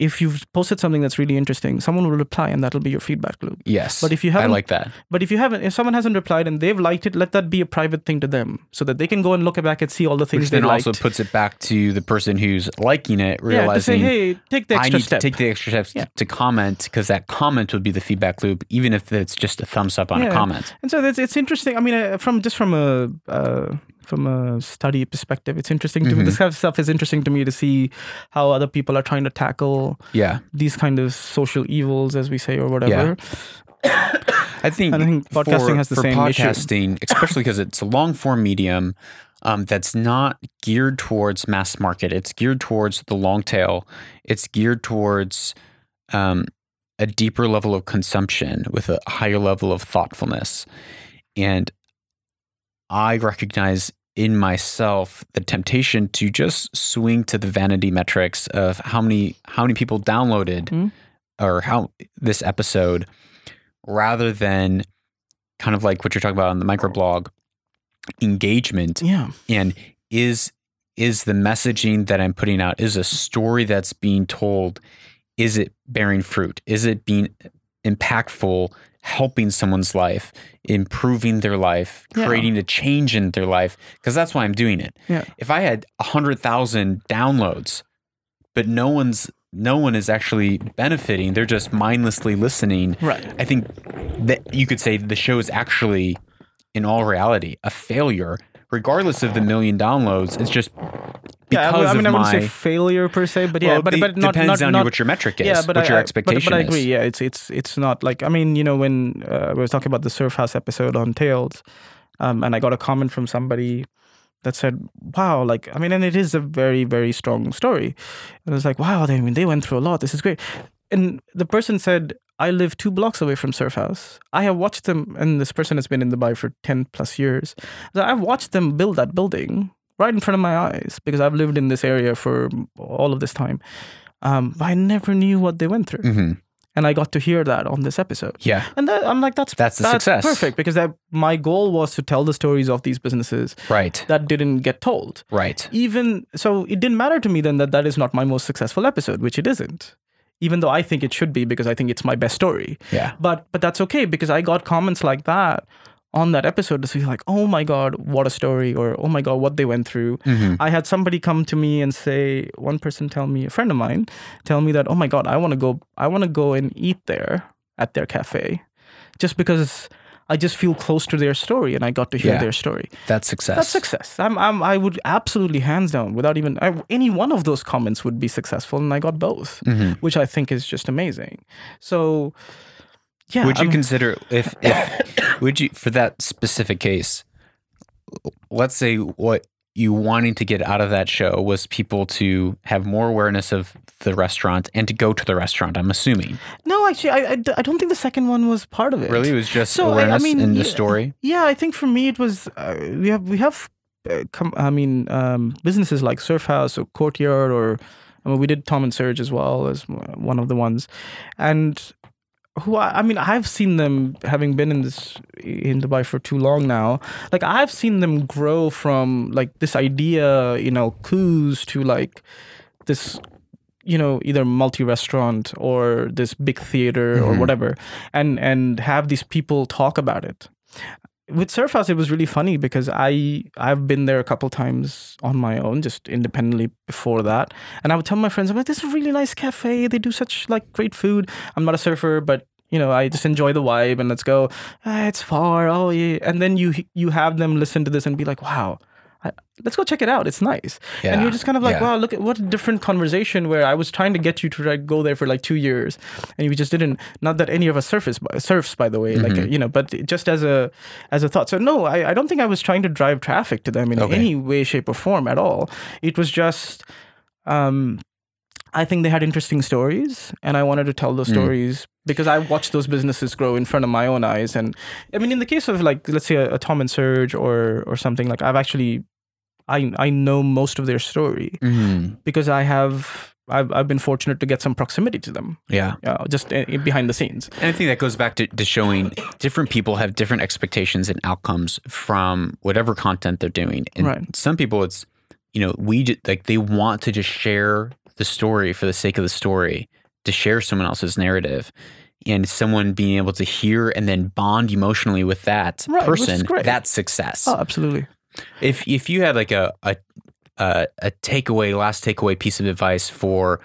if you've posted something that's really interesting, someone will reply, and that'll be your feedback loop. Yes. But if you I haven't- like that. But if you haven't, if someone hasn't replied and they've liked it, let that be a private thing to them, so that they can go and look back and see all the things Which they then liked. also puts it back to the person who's liking it, yeah, to say, realizing hey, take the extra I need step. to take the extra steps Yeah. to comment because that comment would be the feedback loop, even if it's just a thumbs up on a comment. And so it's it's interesting. I mean, uh, from just from a uh, from a study perspective, it's interesting to me. Mhm. This kind of stuff is interesting to me to see how other people are trying to tackle Yeah. these kind of social evils, as we say, or whatever. I think, I think podcasting for, has the for same issue. especially because it's a long form medium um, that's not geared towards mass market. It's geared towards the long tail. It's geared towards um, a deeper level of consumption with a higher level of thoughtfulness. And I recognize in myself the temptation to just swing to the vanity metrics of how many how many people downloaded Mhm. or how this episode rather than kind of like what you're talking about on the microblog engagement Yeah. and is is the messaging that I'm putting out is a story that's being told is it bearing fruit is it being impactful helping someone's life improving their life Yeah. creating a change in their life because that's why I'm doing it Yeah. if I had a 100,000 downloads but no one's no one is actually benefiting they're just mindlessly listening Right. I think that you could say the show is actually, in all reality, a failure, regardless of the million downloads. It's just Yeah, I, mean, I wouldn't my. say failure per se, but yeah, well, but it but not depends not, on not what your metric is. yeah, but what I, your expectation but, but I is. agree. Yeah, it's it's it's not like I mean, you know, when uh, we were talking about the Surf House episode on Tales, um, and I got a comment from somebody that said, "Wow, like I mean, and it is a very very strong story." And I was like, "Wow, they I mean they went through a lot. This is great." And the person said, "I live two blocks away from Surf House. I have watched them, and this person has been in Dubai for ten plus years. So I've watched them build that building." Right in front of my eyes, because I've lived in this area for all of this time. Um, but I never knew what they went through hmm and I got to hear that on this episode. Yeah, And that, I'm like, that's That's the success. perfect because that, my goal was to tell the stories of these businesses right, that didn't get told. right. Even so, it didn't matter to me then that that is not my most successful episode, which it isn't. Even though I think it should be because I think it's my best story. Yeah, But but that's okay because I got comments like that on that episode to see like, oh my god, what a story, or oh my god, what they went through. hmm I had somebody come to me and say, one person tell me, a friend of mine, tell me that, oh my God, I want to go, I want to go and eat there at their cafe just because I just feel close to their story and I got to hear Yeah. their story. that's success. That's success. I'm, I'm, I would absolutely hands down without even, I, any one of those comments would be successful and I got both, hmm which I think is just amazing. So, yeah. would you consider if if would you for that specific case? Let's say what you wanting to get out of that show was people to have more awareness of the restaurant and to go to the restaurant. I'm assuming. no, actually, I I don't think the second one was part of it. Really, it was just So, I- I mean, in the story. Yeah, I think for me it was uh, we have we have uh, com- I mean um, businesses like Surf House or Courtyard or I mean we did Tom and Serg as well as one of the ones, and who I, I mean I've seen them having been in this in Dubai for too long now. Like I've seen them grow from like this idea, you know, clues to like this you know either multi restaurant or this big theater or Mhm. whatever and and have these people talk about it with surf house it was really funny because i i've been there a couple times on my own just independently before that. And i would tell my friends i'm like this is a really nice cafe. They do such like great food. I'm not a surfer but you know i just enjoy the vibe and let's go. Ah, it's far. Oh yeah. And then you you have them listen to this and be like wow I, let's go check it out it's nice and you're just kind of like, yeah. wow, look at what a different conversation where I was trying to get you to like, go there for like two years, and you just didn't. Not that any of us surfs, surfs by the way, like Mm-hmm. you know, but just as a as a thought. So no, I, I don't think I was trying to drive traffic to them in Okay. any way, shape, or form at all. It was just. Um, I think they had interesting stories, and I wanted to tell those Mm. stories because I watched those businesses grow in front of my own eyes. And I mean, in the case of like, let's say a, a Tom and Serg or or something like, I've actually, I I know most of their story Mhm. because I have I've I've been fortunate to get some proximity to them, Yeah. uh, just uh, behind the scenes. And I think that goes back to, to showing different people have different expectations and outcomes from whatever content they're doing. And Right. some people, it's, you know, we just, like they want to just share the story for the sake of the story, to share someone else's narrative. And someone being able to hear and then bond emotionally with that Right, person, great. that's success. Oh, absolutely. If if you had like a a a, a takeaway, last takeaway piece of advice for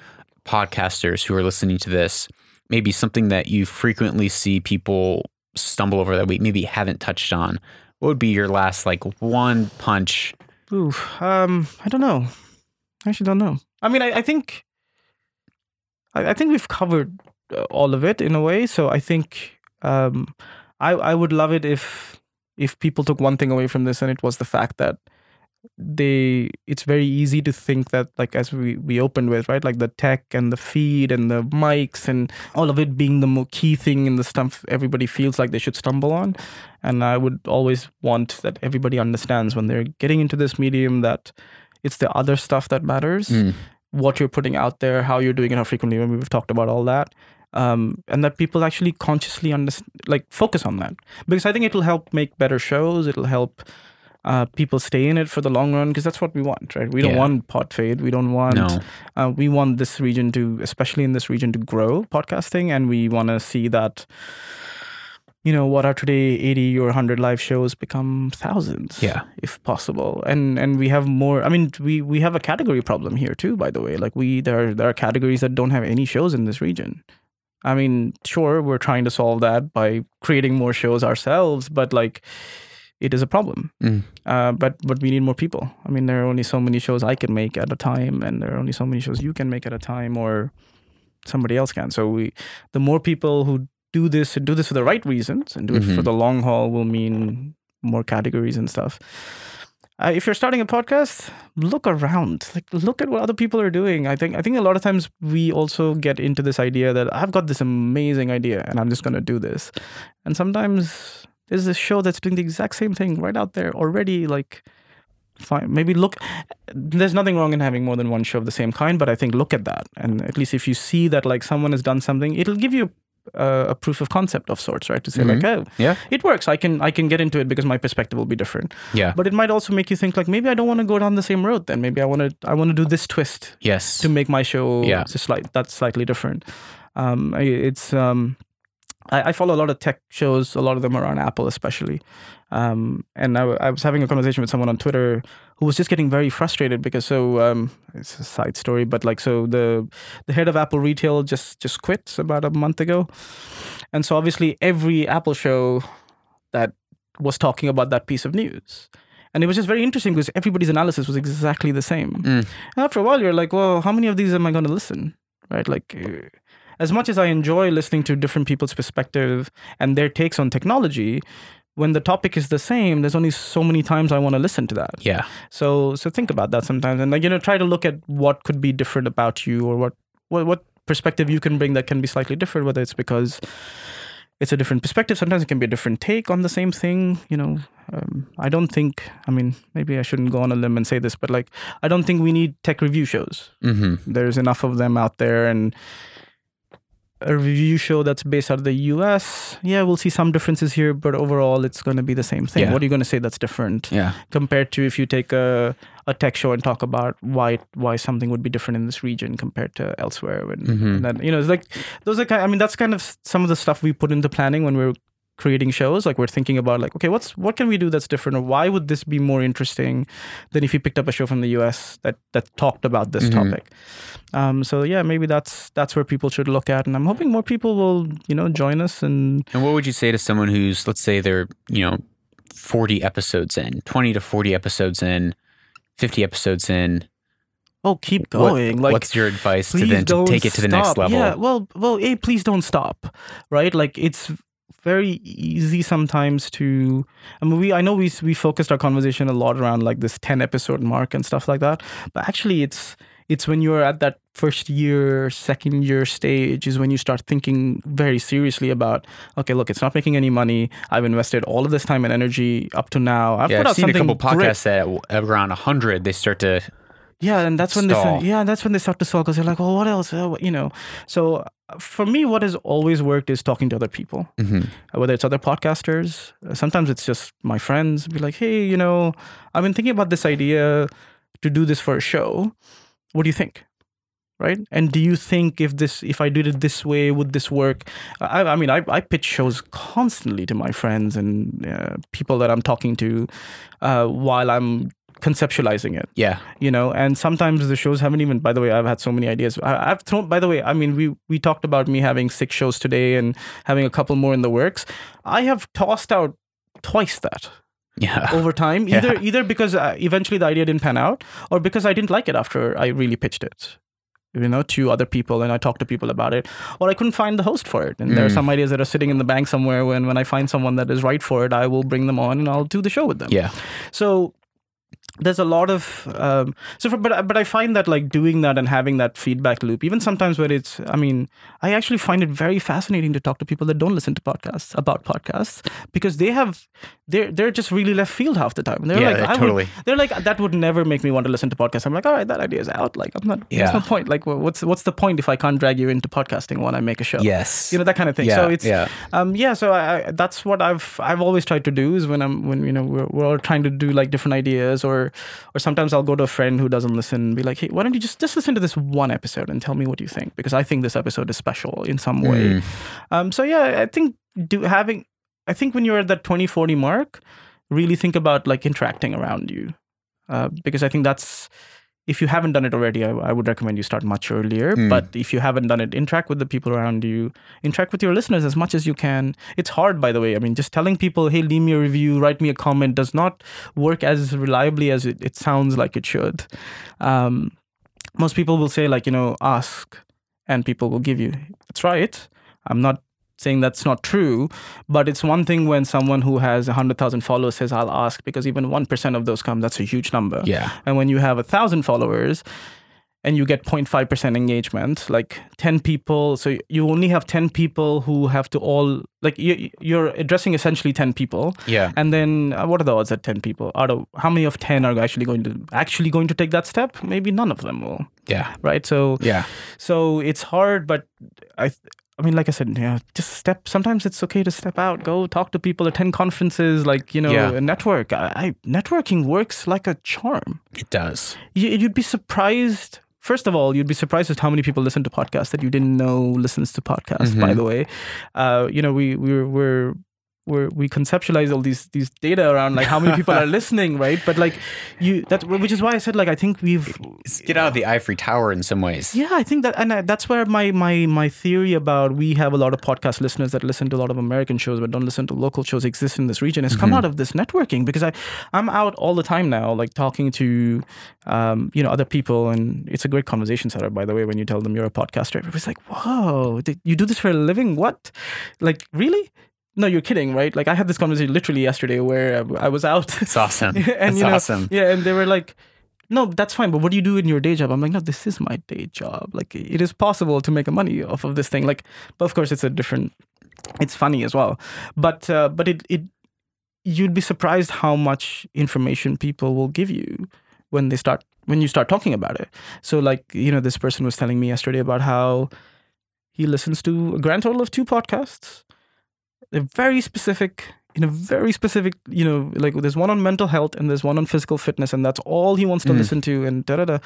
podcasters who are listening to this, maybe something that you frequently see people stumble over that we maybe haven't touched on. What would be your last like one punch? Oof. Um, I don't know. I actually don't know. I mean, I, I think, I, I think we've covered uh, all of it in a way. So I think, um, I I would love it if if people took one thing away from this, and it was the fact that they it's very easy to think that like as we we opened with right like the tech and the feed and the mics and all of it being the key thing in the stuff everybody feels like they should stumble on. And i would always want that everybody understands when they're getting into this medium that it's the other stuff that matters. Mm. what you're putting out there how you're doing it how frequently we've talked about all that um, and that people actually consciously understand like focus on that. Because i think it'll help make better shows it'll help uh, people stay in it for the long run because that's what we want right? We don't want pod fade we don't want No. uh, we want this region to especially in this region to grow podcasting and we want to see that you know what are today 80 or 100 live shows become thousands Yeah. if possible. And and we have more i mean we we have a category problem here too by the way. Like we there are, there are categories that don't have any shows in this region i mean sure we're trying to solve that by creating more shows ourselves but like it is a problem Mm. uh, but but we need more people i mean there are only so many shows i can make at a time and there are only so many shows you can make at a time or somebody else can so we the more people who do this and do this for the right reasons and do it for Mhm. the long haul will mean more categories and stuff uh, if you're starting a podcast look around. Like look at what other people are doing. I think i think a lot of times we also get into this idea that i've got this amazing idea and i'm just going to do this. And sometimes there's a show that's doing the exact same thing right out there already like fine. Maybe look there's nothing wrong in having more than one show of the same kind but i think look at that. And at least if you see that like someone has done something it'll give you uh, a proof of concept of sorts right to say like oh Yeah. it works i can i can get into it because my perspective will be different Yeah. but it might also make you think like maybe i don't want to go down the same road then maybe i want to i want to do this twist yes. to make my show Yeah. just like that's slightly different. Um, it's um, I, I follow a lot of tech shows. A lot of them are on Apple, especially. Um, and I, w- I was having a conversation with someone on Twitter who was just getting very frustrated because so um, it's a side story, but like so the the head of Apple retail just just quit about a month ago, and so obviously every Apple show that was talking about that piece of news. And it was just very interesting because everybody's analysis was exactly the same. Mm. And after a while, you're like, well, how many of these am I going to listen? Right? Like, uh, as much as I enjoy listening to different people's perspective and their takes on technology, when the topic is the same, there's only so many times I want to listen to that. Yeah. So, so think about that sometimes, and like you know, try to look at what could be different about you, or what what what perspective you can bring that can be slightly different. Whether it's because it's a different perspective, sometimes it can be a different take on the same thing. You know, um, I don't think. I mean, maybe I shouldn't go on a limb and say this, but like, I don't think we need tech review shows. hmm There's enough of them out there, and a review show that's based out of the US, yeah, we'll see some differences here, but overall, it's going to be the same thing. Yeah. What are you going to say that's different? Yeah. compared to if you take a, a tech show and talk about why why something would be different in this region compared to elsewhere and, Mhm. and then you know it's like those are kind I mean that's kind of some of the stuff we put into planning when we're creating shows like we're thinking about like okay what's what can we do that's different or why would this be more interesting than if you picked up a show from the US that that talked about this Mhm. topic um, so yeah maybe that's that's where people should look at and I'm hoping more people will you know join us and And what would you say to someone who's, let's say they're, you know, 40 episodes in, 20 to 40 episodes in, 50 episodes in? oh keep What- going like what's your advice to then to take it to the next level? Yeah, well, well, a please don't stop, right? Like it's very easy sometimes to. I mean, we I know we we focused our conversation a lot around like this ten episode mark and stuff like that, but actually, it's it's when you're at that first year, second year stage is when you start thinking very seriously about, okay, look, it's not making any money. I've invested all of this time and energy up to now. I've yeah, put I've out seen a something couple great. podcasts that at around 100, they start to Yeah, and that's when they Stall. start, yeah, that's when they start to stall because they're like, well, what else? Uh, you know. So uh, for me, what has always worked is talking to other people, Mhm. Uh, whether it's other podcasters. uh, Sometimes it's just my friends. Be like, hey, you know, I've been thinking about this idea to do this for a show. What do you think? Right? And do you think if this, if I did it this way, would this work? I, I mean, I, I pitch shows constantly to my friends and uh, people that I'm talking to uh, while I'm conceptualizing it Yeah. you know and sometimes the shows haven't even by the way i've had so many ideas I, i've thrown by the way i mean we we talked about me having six shows today and having a couple more in the works i have tossed out twice that Yeah. over time Yeah. either either because uh, eventually the idea didn't pan out or because i didn't like it after i really pitched it you know to other people and i talked to people about it or i couldn't find the host for it and there are Mm. some ideas that are sitting in the bank somewhere when when i find someone that is right for it i will bring them on and i'll do the show with them Yeah. so there's a lot of um, so for, but but I find that like doing that and having that feedback loop even sometimes where it's I mean I actually find it very fascinating to talk to people that don't listen to podcasts about podcasts because they have they're they're just really left field half the time they're Yeah, like they're I would- totally. they're like that would never make me want to listen to podcasts I'm like all right that idea is out like I'm not Yeah. there's no point like what's what's the point if I can't drag you into podcasting when I make a show Yes. you know that kind of thing Yeah, so it's yeah. um yeah so I, I that's what i've i've always tried to do is when i'm when you know we're, we're all trying to do like different ideas or or sometimes i'll go to a friend who doesn't listen and be like hey why don't you just just listen to this one episode and tell me what you think? Because i think this episode is special in some way. Mm. um so yeah i think do having i think when you're at that 2040 mark really think about like interacting around you. Uh, because i think that's if you haven't done it already, I, I would recommend you start much earlier. Hmm. But if you haven't done it, interact with the people around you, interact with your listeners as much as you can. It's hard, by the way. I mean, just telling people, hey, leave me a review, write me a comment does not work as reliably as it, it sounds like it should. Um, most people will say, like, you know, ask, and people will give you. Try it. I'm not saying that's not true, but it's one thing when someone who has 100,000 followers says, I'll ask, because even 1% of those come, that's a huge number. Yeah. And when you have a thousand followers and you get 0.5% engagement, like 10 people, so you only have 10 people who have to all, like you, you're addressing essentially 10 people. Yeah. And then uh, what are the odds that 10 people out of how many of 10 are actually going to actually going to take that step? Maybe none of them will, Yeah. right? So Yeah. so it's hard, but I, I mean, like I said, yeah, just step. Sometimes it's okay to step out, go talk to people, attend conferences, like you know, Yeah. network. I, I networking works like a charm. It does. You, you'd be surprised. First of all, you'd be surprised at how many people listen to podcasts that you didn't know listens to podcasts. By Mhm. the way, uh, you know, we we're we're we're, we conceptualize all these these data around like how many people are listening, right? But like you that which is why I said like I think we've It's get out of the ivory tower in some ways. yeah, I think that, and I, that's where my my my theory about we have a lot of podcast listeners that listen to a lot of American shows but don't listen to local shows exist in this region has come out of this networking because I I'm out all the time now, like talking to um, you know other people, and it's a great conversation starter. By the way, when you tell them you're a podcaster, everybody's like, "Whoa, did you do this for a living? What? Like really?" No, you're kidding, right? Like I had this conversation literally yesterday where I was out. It's awesome. and That's you know, awesome. yeah, and they were like, "No, that's fine, but what do you do in your day job?" I'm like, "No, this is my day job. Like, it is possible to make money off of this thing. Like, but of course, it's a different. It's funny as well, but uh, but it it you'd be surprised how much information people will give you when they start when you start talking about it. So, like, you know, this person was telling me yesterday about how he listens to a grand total of two podcasts. They're very specific in a very specific, you know, like there's one on mental health and there's one on physical fitness, and that's all he wants to Mm. listen to, and da da da.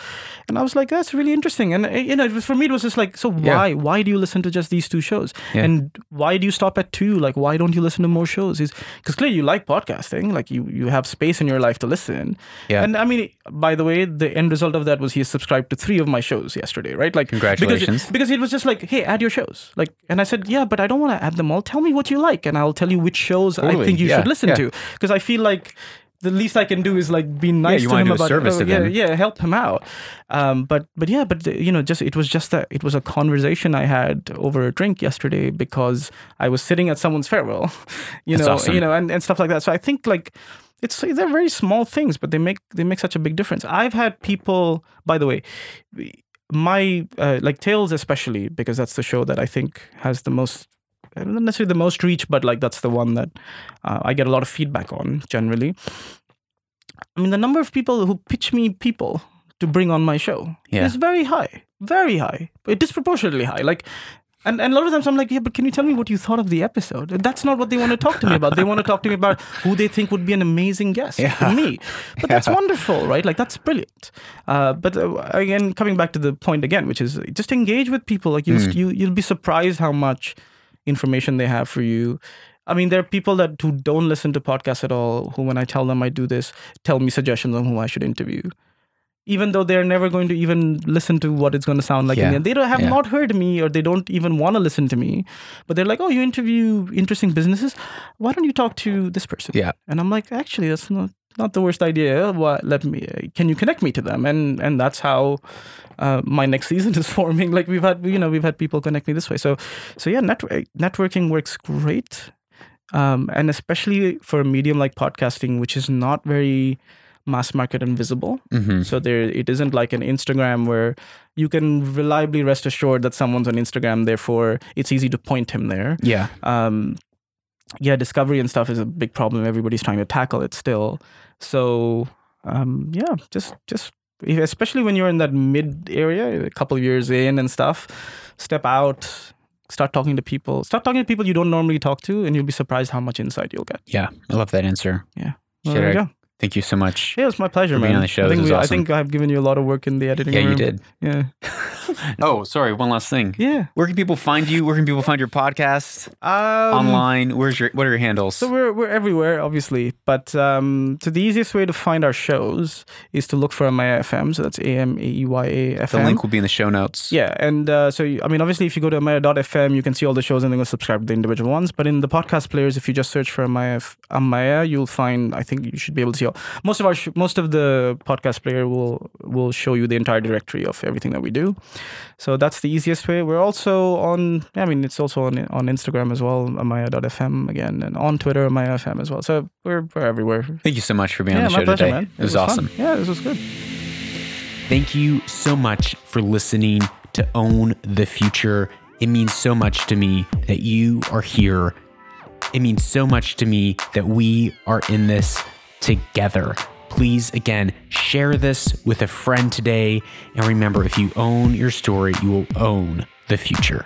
And I was like, that's really interesting. And uh, you know, it was, for me, it was just like, so Yeah. why? Why do you listen to just these two shows? Yeah. And why do you stop at two? Like, why don't you listen to more shows? Is because clearly you like podcasting, like you you have space in your life to listen. Yeah. And I mean, by the way, the end result of that was he subscribed to three of my shows yesterday, right? Like, Congratulations. Because, because it was just like, hey, add your shows. Like, and I said, yeah, but I don't want to add them all. Tell me what you like, and I'll tell you which shows I Totally. think you Yeah, should listen yeah. to. Because I feel like the least I can do is like be nice you to him about service oh, to yeah, them. yeah, help him out. Um, but but yeah, but you know, just it was just that it was a conversation I had over a drink yesterday because I was sitting at someone's farewell, you That's know, awesome. you know, and, and stuff like that. So I think like it's they're very small things, but they make they make such a big difference. I've had people, by the way, my uh, like Tales especially because that's the show that I think has the most not necessarily the most reach, but like that's the one that uh, I get a lot of feedback on generally. I mean, the number of people who pitch me people to bring on my show Yeah. is very high, very high, disproportionately high. Like, and, and a lot of times I'm like, yeah, but can you tell me what you thought of the episode? That's not what they want to talk to me about. They want to talk to me about who they think would be an amazing guest Yeah. for me. But that's wonderful, right? Like that's brilliant. Uh, but uh, again, coming back to the point again, which is just engage with people. Like you'll you, you'll be surprised how much information they have for you. I mean, there are people that who don't listen to podcasts at all. Who, when I tell them I do this, tell me suggestions on who I should interview, even though they're never going to even listen to what it's going to sound like. in Yeah. the end. They don't have Yeah. not heard me, or they don't even want to listen to me. But they're like, "Oh, you interview interesting businesses. Why don't you talk to this person?" Yeah. And I'm like, actually, that's not not the worst idea. What? Let me. Can you connect me to them? And and that's how uh, my next season is forming. Like we've had, you know, we've had people connect me this way. So so yeah, network networking works great, um, and especially for a medium like podcasting, which is not very mass market and visible. hmm So there, it isn't like an Instagram where you can reliably rest assured that someone's on Instagram. Therefore, it's easy to point him there Yeah. um, yeah, discovery and stuff is a big problem. Everybody's trying to tackle it still. So um, yeah, just just especially when you're in that mid area, a couple of years in and stuff, step out, start talking to people, start talking to people you don't normally talk to, and you'll be surprised how much insight you'll get. Yeah. I love that answer. Yeah. Well, there you go. Thank you so much. Yeah, it's my pleasure, For being man. on the show. I think, we, I think I've given you a lot of work in the editing Yeah, room. you did. Yeah. Oh, sorry. One last thing. Yeah. Where can people find you? Where can people find your podcast Um, online? Where's your What are your handles? So we're we're everywhere, obviously. But um, so the easiest way to find our shows is to look for Amaeya FM. So that's A M A E Y A F the link will be in the show notes. Yeah, and uh, so you, I mean, obviously, if you go to Amaeya.fm, you can see all the shows and then go subscribe to the individual ones. But in the podcast players, if you just search for Amaeya, F- Amaeya, you'll find. I think you should be able to see all, most of our sh- most of the podcast player will will show you the entire directory of everything that we do. So that's the easiest way. We're also on. I mean, it's also on on Instagram as well, Amaeya.fm again, and on Twitter, Amaeya FM as well. So we're we're everywhere. Thank you so much for being yeah, on the show pleasure, today. man. It was, fun. awesome. Yeah, this was good. Thank you so much for listening to Own the Future. It means so much to me that you are here. It means so much to me that we are in this together. Please, again, share this with a friend today. And remember, if you own your story, you will own the future.